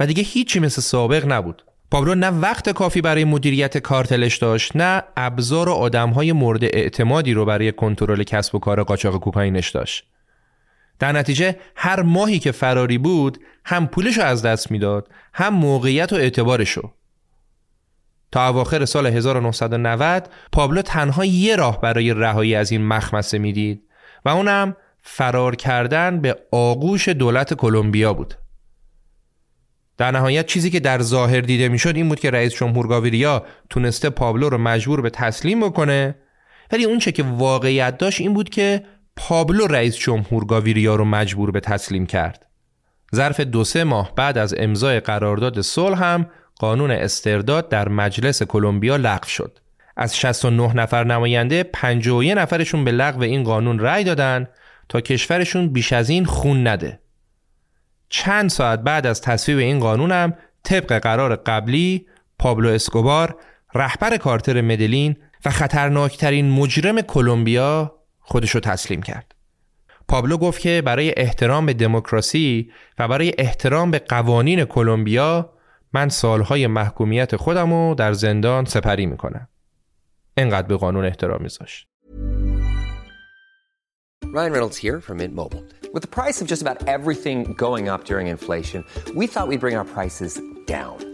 و دیگه هیچی مثل سابق نبود. پابلو نه وقت کافی برای مدیریت کارتلش داشت نه ابزار و آدمهای مورد اعتمادی رو برای کنترل کسب و کار قاچاق کوکائینش داشت. در نتیجه هر ماهی که فراری بود هم پولش رو از دست می‌داد هم موقعیت و اعتبارشو تا اواخر سال 1990 پابلو تنها یه راه برای رهایی از این مخمسه می‌دید و اونم فرار کردن به آغوش دولت کلمبیا بود. در نهایت چیزی که در ظاهر دیده می‌شد این بود که رئیس جمهور گاویریا تونسته پابلو رو مجبور به تسلیم بکنه ولی اون چه که واقعیت داشت این بود که پابلو رئیس جمهور گاویریا رو مجبور به تسلیم کرد. ظرف دو سه ماه بعد از امضای قرارداد صلح هم قانون استرداد در مجلس کلمبیا لغو شد. از 69 نفر نماینده 51 نفرشون به لغو این قانون رأی دادن تا کشورشون بیش از این خون نده. چند ساعت بعد از تصویب این قانون هم طبق قرار قبلی پابلو اسکوبار رهبر کارتر مدلین و خطرناکترین مجرم کلمبیا خودشو تسلیم کرد. پابلو گفت که برای احترام به دموکراسی و برای احترام به قوانین کلمبیا من سالهای محکومیت خودم رو در زندان سپری می‌کنم. انقدر به قانون احترام میذاشت. Ryan Reynolds here from Mint Mobile. With the price of just about everything going up during inflation, we thought we'd bring our prices down.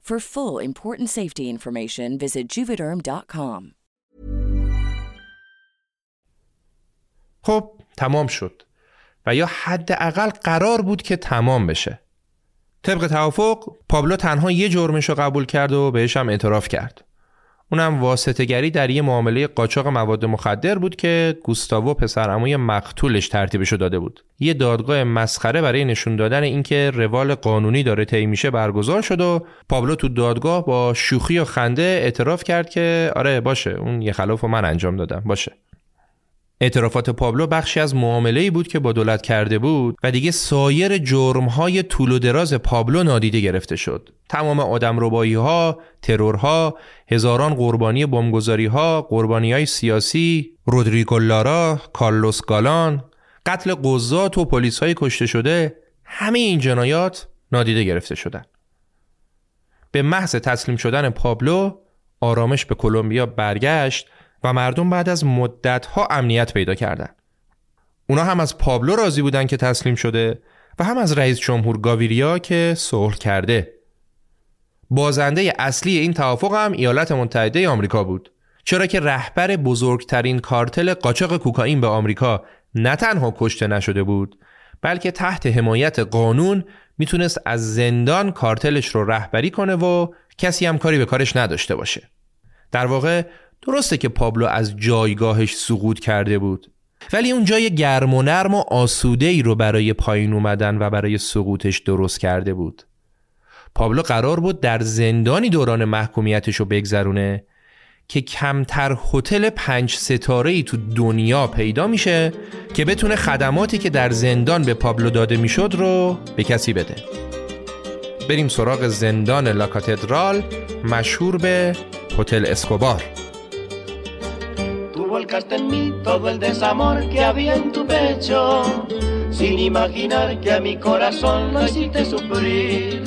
For full important safety information, visit juvederm.com. خب تمام شد. و یا حداقل قرار بود که تمام بشه. طبق توافق پابلو تنها یه جرمش رو قبول کرد و بهش هم اعتراف کرد. اونم واسطهگری در یه معامله قاچاق مواد مخدر بود که گوستاوو پسرعموی مقتولش ترتیبشو داده بود. یه دادگاه مسخره برای نشون دادن اینکه روال قانونی داره طی میشه برگزار شد و پابلو تو دادگاه با شوخی و خنده اعتراف کرد که آره باشه اون یه خلاف من انجام دادم باشه. اعترافات پابلو بخشی از معامله‌ای بود که با دولت کرده بود و دیگه سایر جرم‌های طول و دراز پابلو نادیده گرفته شد. تمام آدمربایی‌ها، ترورها، هزاران قربانی بمبگذاری‌ها، قربانی‌های سیاسی، رودریگو لارا، کارلوس گالان، قتل قضات و پلیس‌های کشته شده، همه این جنایات نادیده گرفته شدند. به محض تسلیم شدن پابلو، آرامش به کلمبیا برگشت و مردم بعد از مدتها امنیت پیدا کردند. اونا هم از پابلو راضی بودن که تسلیم شده و هم از رئیس جمهور گاویریا که صلح کرده. بازنده اصلی این توافق هم ایالات متحده آمریکا بود. چرا که رهبر بزرگترین کارتل قاچاق کوکائین به آمریکا نه تنها کشته نشده بود بلکه تحت حمایت قانون می‌تونست از زندان کارتلش رو رهبری کنه و کسی هم کاری به کارش نداشته باشه. در واقع درسته که پابلو از جایگاهش سقوط کرده بود. ولی اون جای گرم و نرم و آسوده ای رو برای پایین اومدن و برای سقوطش درست کرده بود. پابلو قرار بود در زندانی دوران محکومیتش رو بگذرونه که کمتر هتل پنج ستاره ای تو دنیا پیدا میشه که بتونه خدماتی که در زندان به پابلو داده می‌شد رو به کسی بده. بریم سراغ زندان لاکاتدرال مشهور به هتل اسکوبار. Tú volcaste en mí todo el desamor que había en tu pecho. sin imaginar que a mi corazón lo hiciste sufrir.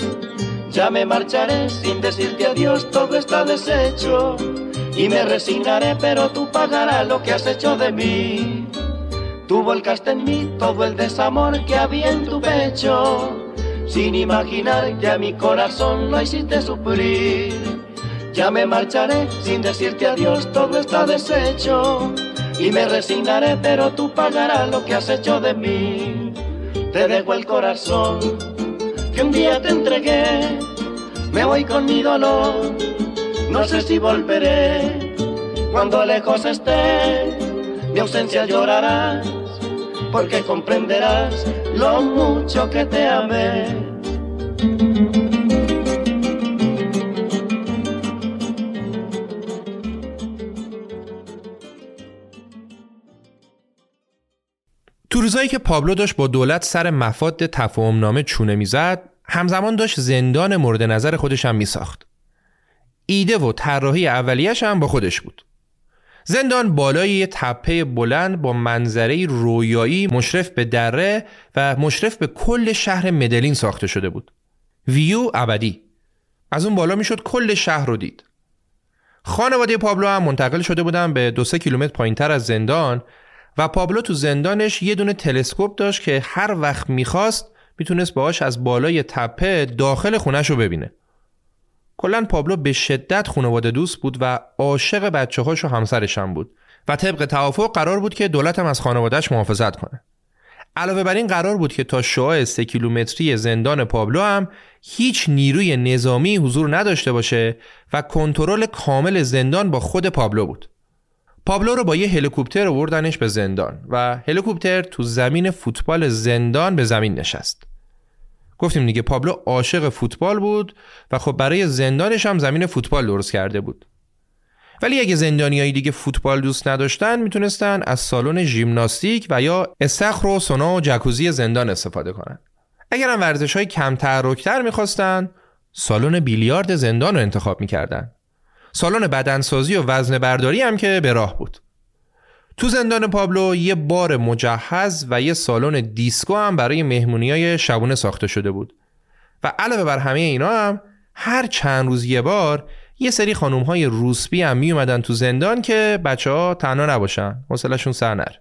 Ya me marcharé sin decirte adiós, todo está deshecho. Y me resignaré, pero tú pagarás lo que has hecho de mí. Tú volcaste en mí todo el desamor que había en tu pecho, sin imaginar que a mi corazón lo hiciste sufrir. Ya me marcharé sin decirte adiós, todo está deshecho. Y me resignaré, pero tú pagarás lo que has hecho de mí. Te dejo el corazón que un día te entregué. Me voy con mi dolor, no sé si volveré. Cuando lejos esté, mi ausencia llorarás, porque comprenderás lo mucho que te amé. روزایی که پابلو داشت با دولت سر مفاد تفاهم نامه چونه می‌زد همزمان داشت زندان مورد نظر خودش هم میساخت. ایده و طراحی اولیش هم با خودش بود. زندان بالای یه تپه بلند با منظره رویایی مشرف به دره و مشرف به کل شهر مدلین ساخته شده بود. ویو ابدی. از اون بالا می‌شد کل شهر رو دید. خانواده پابلو هم منتقل شده بودن به دو سه کیلومتر پایینتر از زندان و پابلو تو زندانش یه دونه تلسکوپ داشت که هر وقت می‌خواست می‌تونست باهاش از بالای تپه داخل خونش رو ببینه. کلا پابلو به شدت خانواده دوست بود و عاشق بچه هاش و همسرش هم بود و طبق توافق قرار بود که دولت هم از خانوادهش محافظت کنه. علاوه بر این قرار بود که تا شعاع سه کیلومتری زندان پابلو هم هیچ نیروی نظامی حضور نداشته باشه و کنترل کامل زندان با خود پابلو بود. پابلو رو با یه هلیکوپتر آوردنش به زندان و هلیکوپتر تو زمین فوتبال زندان به زمین نشست. گفتیم دیگه پابلو عاشق فوتبال بود و خب برای زندانش هم زمین فوتبال درست کرده بود. ولی اگه زندانیای دیگه فوتبال دوست نداشتن می‌تونستن از سالن ژیمناستیک و یا استخر و سونا و جکوزی زندان استفاده کنن. اگر هم ورزش های کم تحرکتر می‌خواستن سالن بیلیارد زندان رو انتخاب می‌کردن. سالن بدنسازی و وزنه برداری هم که به راه بود. تو زندان پابلو یه بار مجهز و یه سالن دیسکو هم برای مهمونی های شبونه ساخته شده بود. و علاوه بر همه اینا هم هر چند روز یه بار یه سری خانوم های روسبی هم می اومدن تو زندان که بچه ها تنها نباشن حوصلشون سر نر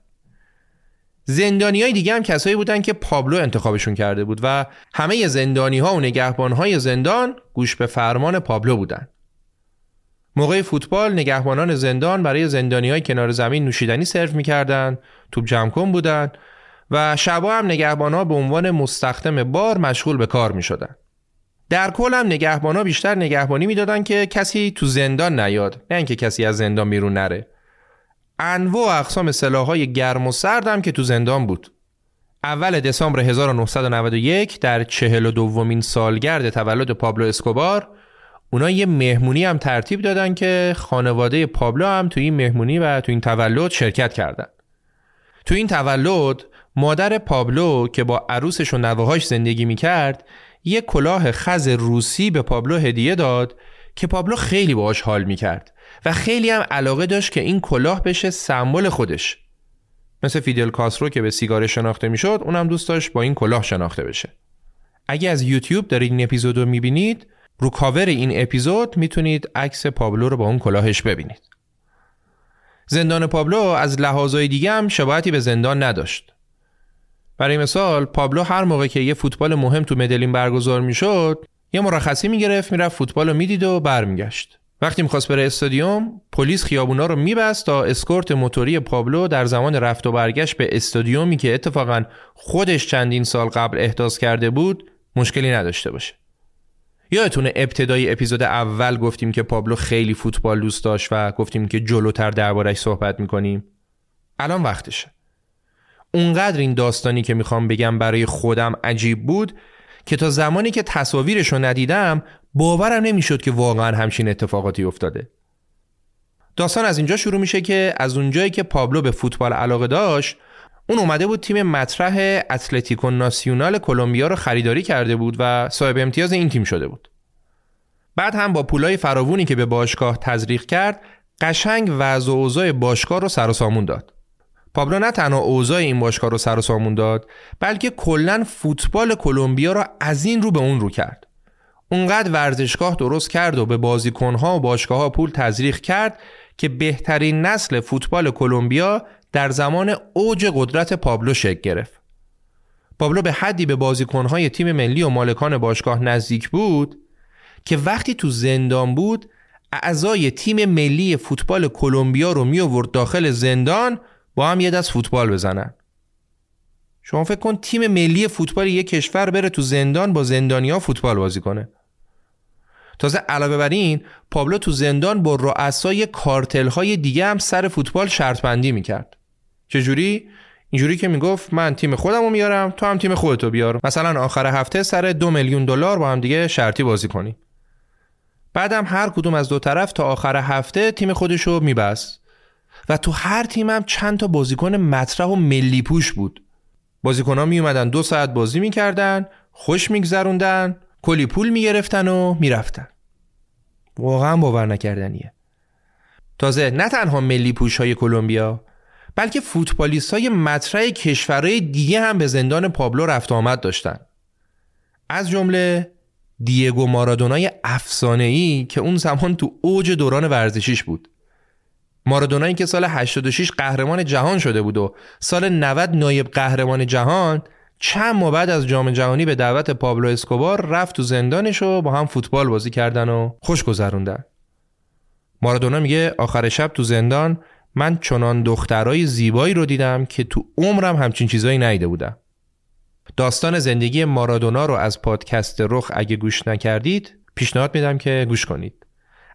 زندانی های دیگه هم کسایی بودن که پابلو انتخابشون کرده بود و همه زندانی ها و نگهبان های زندان گوش به فرمان پابلو بودن. موقع فوتبال نگهبانان زندان برای زندانی های کنار زمین نوشیدنی سرو می‌کردن توپ جمع کن بودن و شبا هم نگهبان ها به عنوان مستخدم بار مشغول به کار می شدن. در کل هم نگهبان ها بیشتر نگهبانی می‌دادن که کسی تو زندان نیاد نه اینکه کسی از زندان بیرون نره انواع اقسام های گرم و سرد هم که تو زندان بود اول دسامبر 1991 در چهل و دومین سالگرد تولد پابلو اسکوبار اونا یه مهمونی هم ترتیب دادن که خانواده پابلو هم تو این مهمونی و تو این تولد شرکت کردن. تو این تولد مادر پابلو که با عروسش و نوه‌هاش زندگی می‌کرد یه کلاه خز روسی به پابلو هدیه داد که پابلو خیلی باهاش حال می‌کرد و خیلی هم علاقه داشت که این کلاه بشه سمبل خودش. مثل فیدل کاسترو که به سیگار شناخته می‌شد اونم دوست داشت با این کلاه شناخته بشه. اگه از یوتیوب دارید این اپیزود رو می‌بینید رو کاور این اپیزود می‌تونید عکس پابلو رو با اون کلاهش ببینید. زندان پابلو از لحاظای دیگه هم شباهتی به زندان نداشت. برای مثال پابلو هر موقع که یه فوتبال مهم تو مدلین برگزار می‌شد یه مرخصی می‌گرفت می‌رفت فوتبال رو می‌دید و برمیگشت وقتی می‌خواست بره استادیوم پلیس خیابونا رو میبست تا اسکورت موتوری پابلو در زمان رفت و برگشت به استادیومی که اتفاقا خودش چندین سال قبل احداث کرده بود مشکلی نداشته باشه یادتونه ابتدای اپیزود اول گفتیم که پابلو خیلی فوتبال دوست داشت و گفتیم که جلوتر دربارش صحبت می‌کنیم. الان وقتشه. اونقدر این داستانی که می‌خوام بگم برای خودم عجیب بود که تا زمانی که تصاویرش رو ندیدم باورم نمی‌شد که واقعا همچین اتفاقاتی افتاده. داستان از اینجا شروع میشه که از اونجایی که پابلو به فوتبال علاقه داشت اون اومده بود تیم مطرح اتلتیکو ناسیونال کلمبیا رو خریداری کرده بود و صاحب امتیاز این تیم شده بود. بعد هم با پولای فراوونی که به باشگاه تزریق کرد قشنگ وضع و اوضاع باشگاه رو سر و سامون داد. پابلو نه تنها اوضاع این باشگاه رو سر و داد بلکه کلا فوتبال کلمبیا را از این رو به اون رو کرد اونقدر ورزشگاه درست کرد و به بازیکنها و باشگاه ها پول تزریق کرد که بهترین نسل فوتبال کلمبیا در زمان اوج قدرت پابلو شکل گرفت. پابلو به حدی به بازیکنهای تیم ملی و مالکان باشگاه نزدیک بود که وقتی تو زندان بود اعضای تیم ملی فوتبال کلمبیا رو می آورد داخل زندان با هم یه دست فوتبال بزنن. شما فکر کن تیم ملی فوتبال یک کشور بره تو زندان با زندانیا فوتبال بازی کنه. تازه علاوه بر این پابلو تو زندان با رؤسای کارتل های دیگه هم سر فوتبال شرط بندی می‌کرد چجوری؟ اینجوری که می‌گفت من تیم خودم رو میارم تو هم تیم خودتو بیار. مثلا آخر هفته سر دو میلیون دلار با هم دیگه شرطی بازی کنی. بعدم هر کدوم از دو طرف تا آخر هفته تیم خودشو میبست. و تو هر تیم هم چند تا بازیکن مطرح و ملی پوش بود. بازیکن ها می اومدن دو ساعت بازی می‌کردن خوش میگذروندن کلی پول می‌گرفتن و می‌رفتن. واقعا باور نکردنیه. تازه نه تنها ملی پوش های کلمبیا بلکه فوتبالیست های مطرح کشورهای دیگه هم به زندان پابلو رفت آمد داشتن. از جمله دیگو مارادونای افسانه ای که اون زمان تو اوج دوران ورزشیش بود. مارادونایی که سال 86 قهرمان جهان شده بود و سال 90 نایب قهرمان جهان چند ماه بعد از جام جهانی به دعوت پابلو اسکوبار رفت تو زندانش و با هم فوتبال بازی کردن و خوش گذروندن. مارادونا میگه آخر شب تو زندان من چنان دخترای زیبایی رو دیدم که تو عمرم همچین چیزایی نیده بودم. داستان زندگی مارادونا رو از پادکست رخ اگه گوش نکردید پیشنهاد میدم که گوش کنید.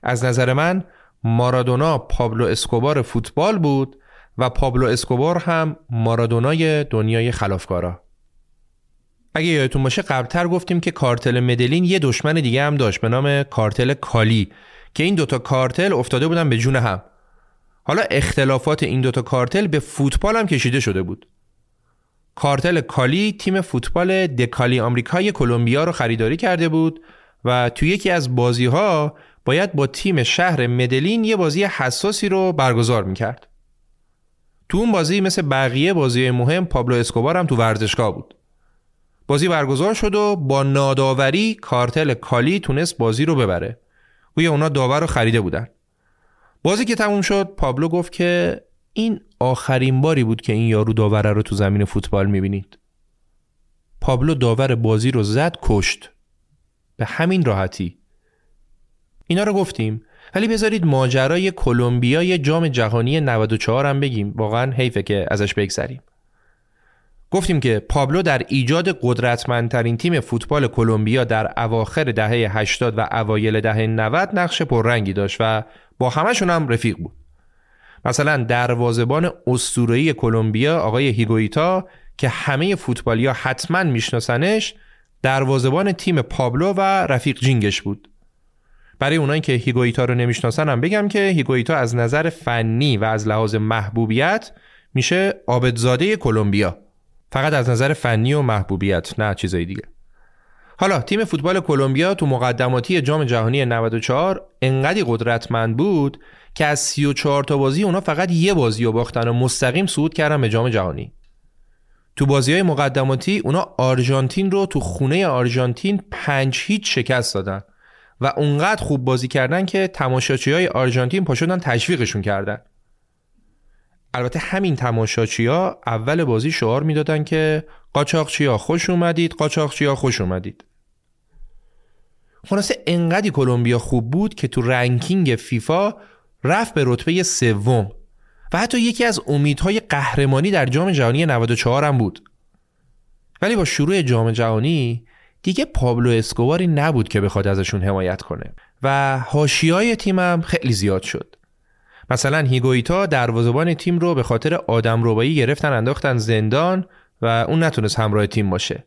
از نظر من مارادونا پابلو اسکوبار فوتبال بود و پابلو اسکوبار هم مارادونای دنیای خلافکارا. اگه یادتون باشه قبلتر گفتیم که کارتل مدلین یه دشمن دیگه هم داشت به نام کارتل کالی که این دوتا کارتل افتاده بودن به جون هم. حالا اختلافات این دوتا کارتل به فوتبال هم کشیده شده بود. کارتل کالی تیم فوتبال دکالی آمریکای کلمبیا رو خریداری کرده بود و تو یکی از بازی ها باید با تیم شهر مدلین یه بازی حساسی رو برگزار می‌کرد. تو اون بازی مثل بقیه بازی مهم پابلو اسکوبار هم تو ورزشگاه بود. بازی برگزار شد و با ناداوری کارتل کالی تونست بازی رو ببره. گویا اونا داور رو خریده بودن. بازی که تموم شد پابلو گفت که این آخرین باری بود که این یارو داوره رو تو زمین فوتبال می‌بینید. پابلو داور بازی رو زد کشت. به همین راحتی. اینا رو گفتیم. ولی بذارید ماجرای کلمبیای جام جهانی 94 هم بگیم. واقعا حیفه که ازش بگذریم. گفتیم که پابلو در ایجاد قدرتمندترین تیم فوتبال کلمبیا در اواخر دهه 80 و اوایل دهه 90 نقش پررنگی داشت و با همشون هم رفیق بود. مثلا دروازبان اسطوره‌ای کلمبیا آقای هیگویتا که همه فوتبالیا حتما میشناسنش دروازبان تیم پابلو و رفیق جینگش بود. برای اونایی که هیگویتا رو نمی‌شناسن هم بگم که هیگویتا از نظر فنی و از لحاظ محبوبیت میشه آبدزاده کلمبیا. فقط از نظر فنی و محبوبیت نه چیزای دیگه. حالا تیم فوتبال کلمبیا تو مقدماتی جام جهانی 94 انقدی قدرتمند بود که از 34 تا بازی اونا فقط یه بازی رو باختن و مستقیم صعود کردن به جام جهانی. تو بازی های مقدماتی اونا آرژانتین رو تو خونه آرژانتین پنج هیچ شکست دادن و اونقدر خوب بازی کردن که تماشاچی های آرژانتین پاشدن تشویقشون کردن. البته همین تماشاچی ها اول بازی شعار می‌دادن که قاچاقچی ها خوش اومدید قاچاقچی ها خوش اومدید. خلاصه انقدی کلمبیا خوب بود که تو رنکینگ فیفا رفت به رتبه سوم و حتی یکی از امیدهای قهرمانی در جام جهانی 94 هم بود. ولی با شروع جام جهانی دیگه پابلو اسکوباری نبود که بخواد ازشون حمایت کنه و حاشیه‌های تیمم خیلی زیاد شد. مثلا هیگویتا دروازه‌بان تیم رو به خاطر آدم روبایی گرفتن انداختن زندان و اون نتونست همراه تیم باشه.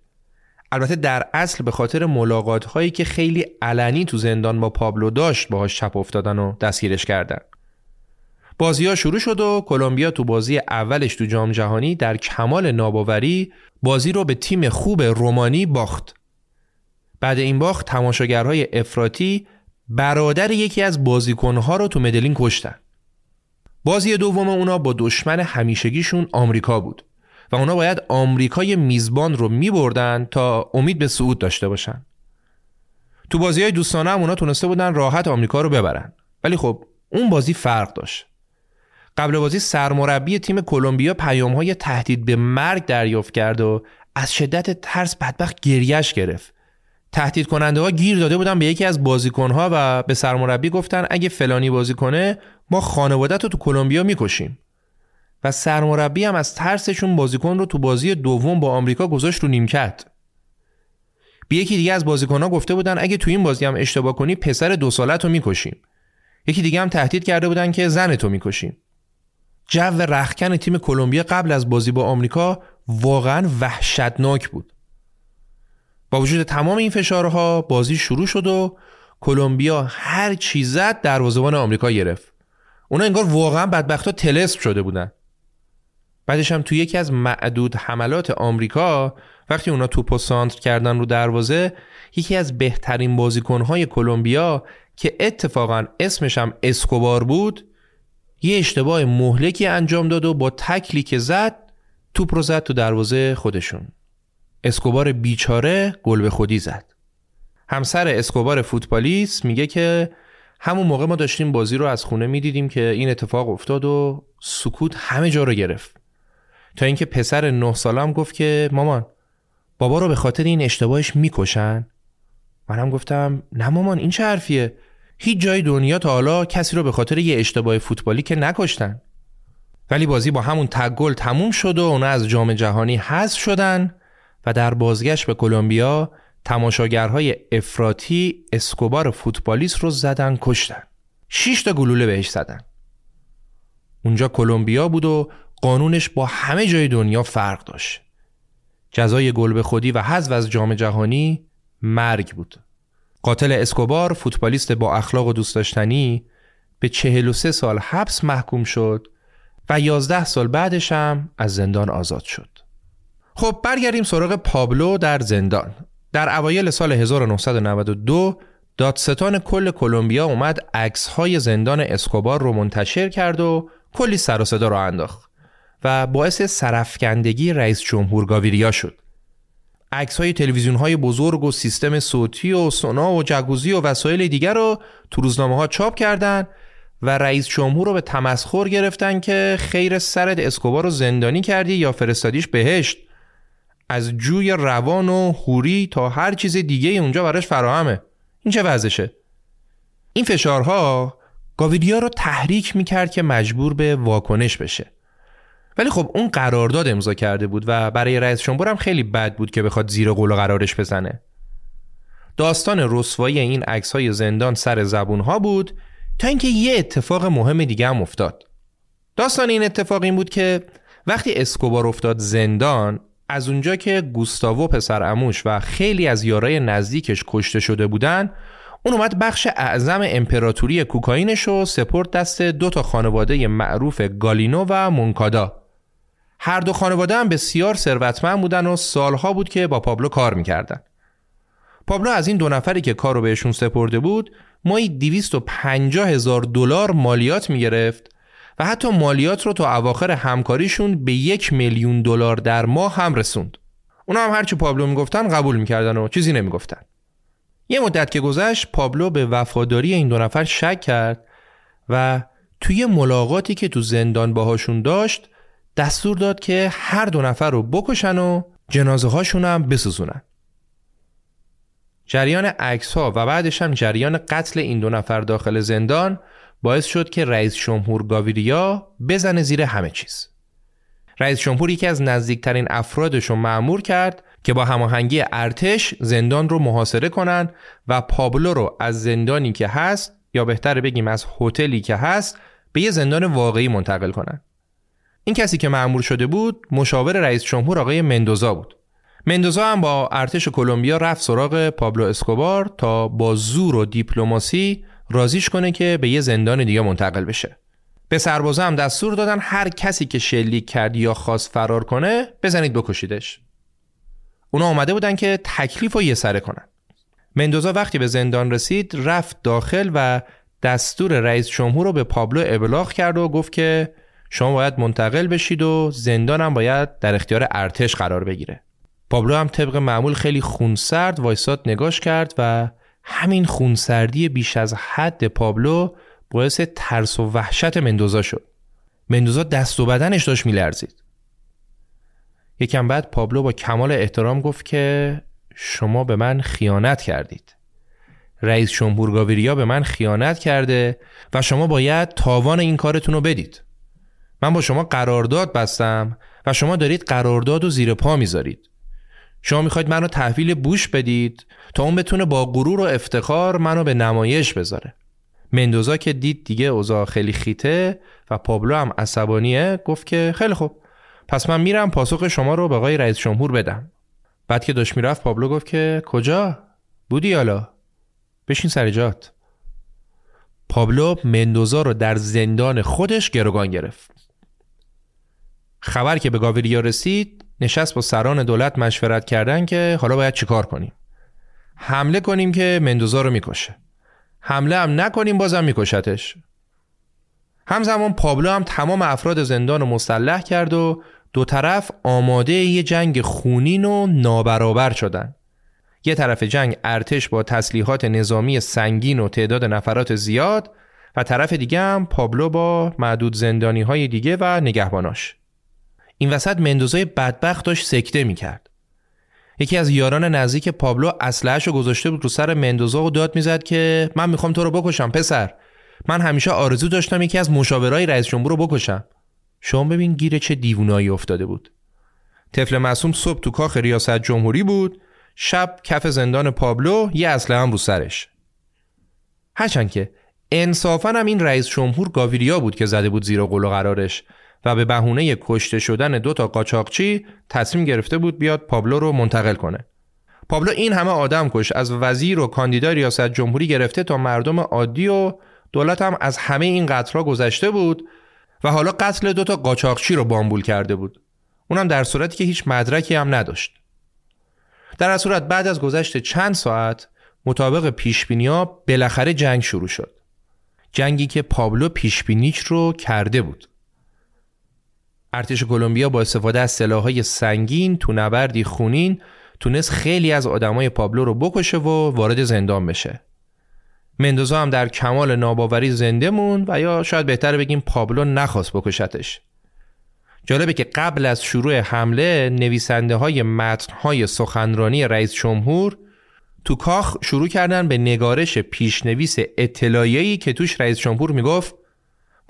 البته در اصل به خاطر ملاقات هایی که خیلی علنی تو زندان با پابلو داشت باهاش چپ افتادن و دستگیرش کردن. بازی ها شروع شد و کلمبیا تو بازی اولش تو جام جهانی در کمال ناباوری بازی رو به تیم خوب رومانی باخت. بعد این باخت تماشاگرهای افراطی برادر یکی از بازیکنها رو تو مدلین کشتن. بازی دوم اونا با دشمن همیشگیشون آمریکا بود و اونا باید آمریکای میزبان رو میبردن تا امید به صعود داشته باشن. تو بازی های دوستانه هم اونا تونسته بودن راحت آمریکا رو ببرن. ولی خب اون بازی فرق داشت. قبل بازی سرمربی تیم کلمبیا پیام های تهدید به مرگ دریافت کرد و از شدت ترس بدبخت گریش گرفت. تهدید کننده ها گیر داده بودن به یکی از بازیکن ها و به سرمربی گفتن اگه فلانی بازی کنه ما خانوادت رو تو کلمبیا می‌کشیم. و سرمربی هم از ترسشون بازیکن رو تو بازی دوم با آمریکا گذاشت رو نیمکت. به یکی دیگه از بازیکنها گفته بودن اگه تو این بازی هم اشتباه کنی پسر دو سالت رو می‌کشیم. یکی دیگه هم تهدید کرده بودن که زن تو می‌کشیم. جو رخکن تیم کلمبیا قبل از بازی با آمریکا واقعا وحشتناک بود. با وجود تمام این فشارها بازی شروع شد و کلمبیا هر چیزت زد دروازه‌بان آمریکا گرفت. اونا انگار واقعا بدبختا تلسم شده بودن. بعدش هم توی یکی از معدود حملات آمریکا وقتی اونا توپو سانتر کردن رو دروازه یکی از بهترین بازیکنهای کلمبیا که اتفاقا اسمش هم اسکوبار بود یه اشتباه مهلکی انجام داد و با تکلی که زد توپ رو زد تو دروازه خودشون. اسکوبار بیچاره گل به خودی زد. همسر اسکوبار فوتبالیست میگه که همون موقع ما داشتیم بازی رو از خونه می‌دیدیم که این اتفاق افتاد و سکوت همه جا رو گرفت. تا اینکه پسر نه سالم گفت که مامان بابا رو به خاطر این اشتباهش می‌کشن؟ منم گفتم نه مامان این چه حرفیه؟ هیچ جای دنیا تا حالا کسی رو به خاطر یه اشتباه فوتبالی که نکشتن. ولی بازی با همون تگ گل تموم شد و اونا از جام جهانی حذف شدن. و در بازگشت به کلمبیا تماشاگرهای افراطی اسکوبار فوتبالیست رو زدن کشتن. شش تا گلوله بهش زدن. اونجا کلمبیا بود و قانونش با همه جای دنیا فرق داشت. جزای گل به خودی و حذف از جام جهانی مرگ بود. قاتل اسکوبار فوتبالیست با اخلاق و دوست داشتنی به 43 سال حبس محکوم شد و 11 سال بعدش هم از زندان آزاد شد. خب برگردیم سراغ پابلو در زندان. در اوایل سال 1992 دادستان کل کلمبیا اومد عکس های زندان اسکوبار رو منتشر کرد و کلی سر و صدا رو انداخت و باعث سرفکندگی رئیس جمهور گاویریا شد. عکس های تلویزیون های بزرگ و سیستم صوتی و سونا و جگوزی و وسایل دیگر رو تو روزنامه ها چاپ کردند و رئیس جمهور رو به تمسخر گرفتن که خیر سرت اسکوبار رو زندانی کردی یا فرستادیش بهشت از جوی روان و حوری تا هر چیز دیگه اونجا براش فراهمه. این چه وضعشه؟ این فشارها گاویدیا رو تحریک می‌کرد که مجبور به واکنش بشه. ولی خب اون قرارداد امضا کرده بود و برای رئیس جمهور هم خیلی بد بود که بخواد زیر قول قرارش بزنه. داستان رسوایی این عکس های زندان سر زبون ها بود تا اینکه یه اتفاق مهم دیگه هم افتاد. داستان این اتفاق این بود که وقتی اسکوبار افتاد زندان از اونجا که گوستاوو پسر اموش و خیلی از یارای نزدیکش کشته شده بودن اون اومد بخش اعظم امپراتوری کوکائینش رو سپورت دست دو تا خانواده معروف گالینو و مونکادا. هر دو خانواده هم بسیار ثروتمند بودن و سالها بود که با پابلو کار می‌کردن. پابلو از این دو نفری که کار رو بهشون سپرده بود مایی 250 هزار دلار مالیات می‌گرفت و حتی مالیات رو تا اواخر همکاریشون به یک میلیون دلار در ماه هم رسوند. اونا هم هرچی پابلو می‌گفتن قبول می‌کردن و چیزی نمی‌گفتن. یه مدت که گذشت پابلو به وفاداری این دو نفر شک کرد و توی ملاقاتی که تو زندان باهاشون داشت دستور داد که هر دو نفر رو بکشن و جنازه هاشون هم بسوزونن. جریان عکس ها و بعدش هم جریان قتل این دو نفر داخل زندان باعث شد که رئیس جمهور گاویریا بزنه زیر همه چیز. رئیس جمهور یکی از نزدیکترین افرادش رو معمور کرد که با هماهنگی ارتش زندان رو محاصره کنن و پابلو رو از زندانی که هست یا بهتر بگیم از هتلی که هست به یه زندان واقعی منتقل کنن. این کسی که معمور شده بود مشاور رئیس جمهور آقای مندوزا بود. مندوزا هم با ارتش کلمبیا رفت سراغ پابلو اسکوبار تا با زور و دیپلماسی رازیش کنه که به یه زندان دیگه منتقل بشه. به سربازا هم دستور دادن هر کسی که شلیک کرد یا خواست فرار کنه بزنید بکشیدش. اونا آمده بودن که تکلیف رو یه سره کنن. مندوزا وقتی به زندان رسید رفت داخل و دستور رئیس جمهور رو به پابلو ابلاغ کرد و گفت که شما باید منتقل بشید و زندانم باید در اختیار ارتش قرار بگیره. پابلو هم طبق معمول خیلی خونسرد وایساد نگاش کرد و همین خونسردی بیش از حد پابلو باعث ترس و وحشت مندوزا شد. مندوزا دست و بدنش داشت میلرزید. یکم بعد پابلو با کمال احترام گفت که شما به من خیانت کردید. رئیس جمهور به من خیانت کرده و شما باید تاوان این کارتون رو بدید. من با شما قرارداد بستم و شما دارید قرارداد و زیر پا می‌ذارید. شما می‌خواید منو تحویل بوش بدید تا اون بتونه با غرور و افتخار منو به نمایش بذاره. مندوزا که دید دیگه اوضاع خیلی خیته و پابلو هم عصبانیه گفت که خیلی خوب پس من میرم پاسخ شما رو به آقای رئیس جمهور بدم. بعد که داشت می‌رفت پابلو گفت که کجا؟ بودی حالا؟ بشین سر جات. پابلو مندوزا رو در زندان خودش گروگان گرفت. خبر که به گاویریا رسید نشست با سران دولت مشورت کردن که حالا باید چیکار کنیم. حمله کنیم که مندوزا رو می‌کشه. حمله هم نکنیم بازم میکشتش. همزمان پابلو هم تمام افراد زندان رو مسلح کرد و دو طرف آماده یه جنگ خونین و نابرابر شدن. یه طرف جنگ ارتش با تسلیحات نظامی سنگین و تعداد نفرات زیاد و طرف دیگه هم پابلو با معدود زندانی های دیگه و نگهباناش. این وسط مندوزای بدبخت داشت سکته می‌کرد. یکی از یاران نزدیک پابلو اسلحه‌اش رو گذاشته بود رو سر مندوزا و داد می‌زد که من می‌خوام تو رو بکشم پسر. من همیشه آرزو داشتم یکی از مشاورای رئیس جمهور رو بکشم. شما ببین گیر چه دیوونایی افتاده بود. طفل معصوم صبح تو کاخ ریاست جمهوری بود. شب کف زندان پابلو یه اسلحه هم رو سرش. هرچند که انصافا هم این رئیس جمهور گاویریا بود که زده بود زیر و قرارش. و به بهونه کشته شدن دو تا قاچاقچی تصمیم گرفته بود بیاد پابلو رو منتقل کنه. پابلو این همه آدم کش از وزیر و کاندیدا ریاست جمهوری گرفته تا مردم عادی و دولت هم از همه این قتل‌ها گذشته بود و حالا قتل دو تا قاچاقچی رو بامبول کرده بود. اونم در صورتی که هیچ مدرکی هم نداشت. در صورت بعد از گذشت چند ساعت مطابق پیشبینی‌ها بالاخره جنگ شروع شد. جنگی که پابلو پیشبینیچ رو کرده بود. ارتش کلمبیا با استفاده از سلاحهای سنگین تو نبردی خونین تونست خیلی از آدمای پابلو رو بکشه و وارد زندان بشه. مندوزا هم در کمال ناباوری زنده مون و یا شاید بهتر بگیم پابلو نخواست بکشتش. جالبه که قبل از شروع حمله نویسنده های متن های سخنرانی رئیس جمهور تو کاخ شروع کردن به نگارش پیشنویس اطلاعیه‌ای که توش رئیس جمهور می‌گفت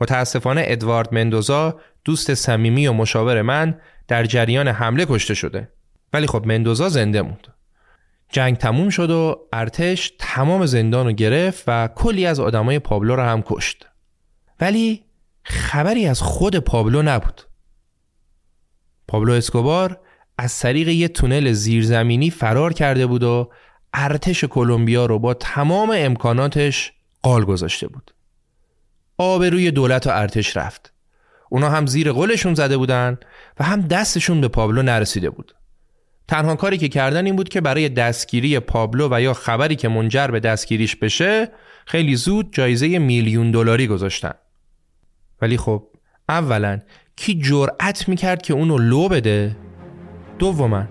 متاسفانه ادوارد مندوزا دوست صمیمی و مشاور من در جریان حمله کشته شده. ولی خب مندوزا زنده موند. جنگ تموم شد و ارتش تمام زندان رو گرفت و کلی از آدمای پابلو رو هم کشت. ولی خبری از خود پابلو نبود. پابلو اسکوبار از طریق یه تونل زیرزمینی فرار کرده بود و ارتش کلمبیا رو با تمام امکاناتش قال گذاشته بود. روی دولت و ارتش رفت. اونا هم زیر قولشون زده بودن و هم دستشون به پابلو نرسیده بود. تنها کاری که کردن این بود که برای دستگیری پابلو و یا خبری که منجر به دستگیریش بشه خیلی زود جایزه میلیون دلاری گذاشتن. ولی خب اولا کی جرأت می‌کرد که اونو لو بده؟ دوما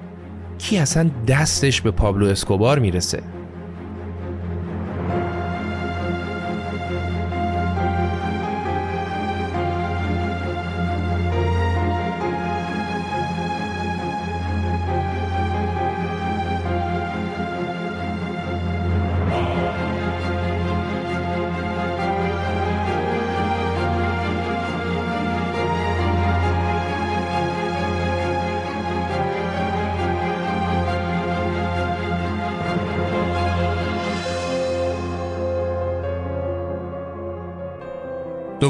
کی اصلا دستش به پابلو اسکوبار می‌رسه؟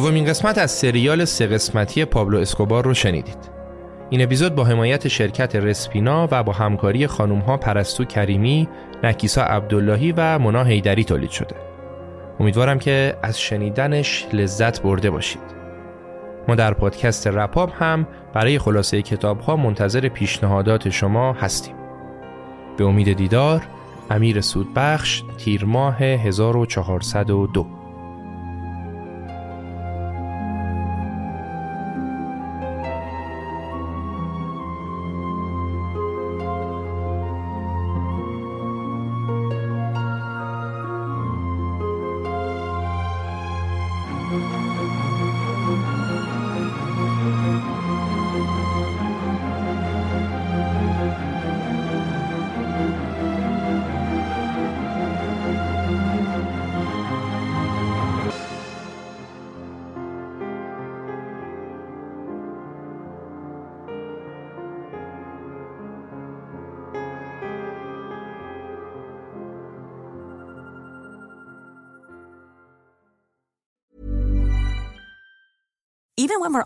دومین قسمت از سریال سه قسمتی پابلو اسکوبار رو شنیدید. این اپیزود با حمایت شرکت رسپینا و با همکاری خانم ها پرستو کریمی، نکیسا عبداللهی و منا هیدری تولید شده. امیدوارم که از شنیدنش لذت برده باشید. ما در پادکست رپاب هم برای خلاصه کتاب ها منتظر پیشنهادات شما هستیم. به امید دیدار، امیر سودبخش، تیر ماه 1402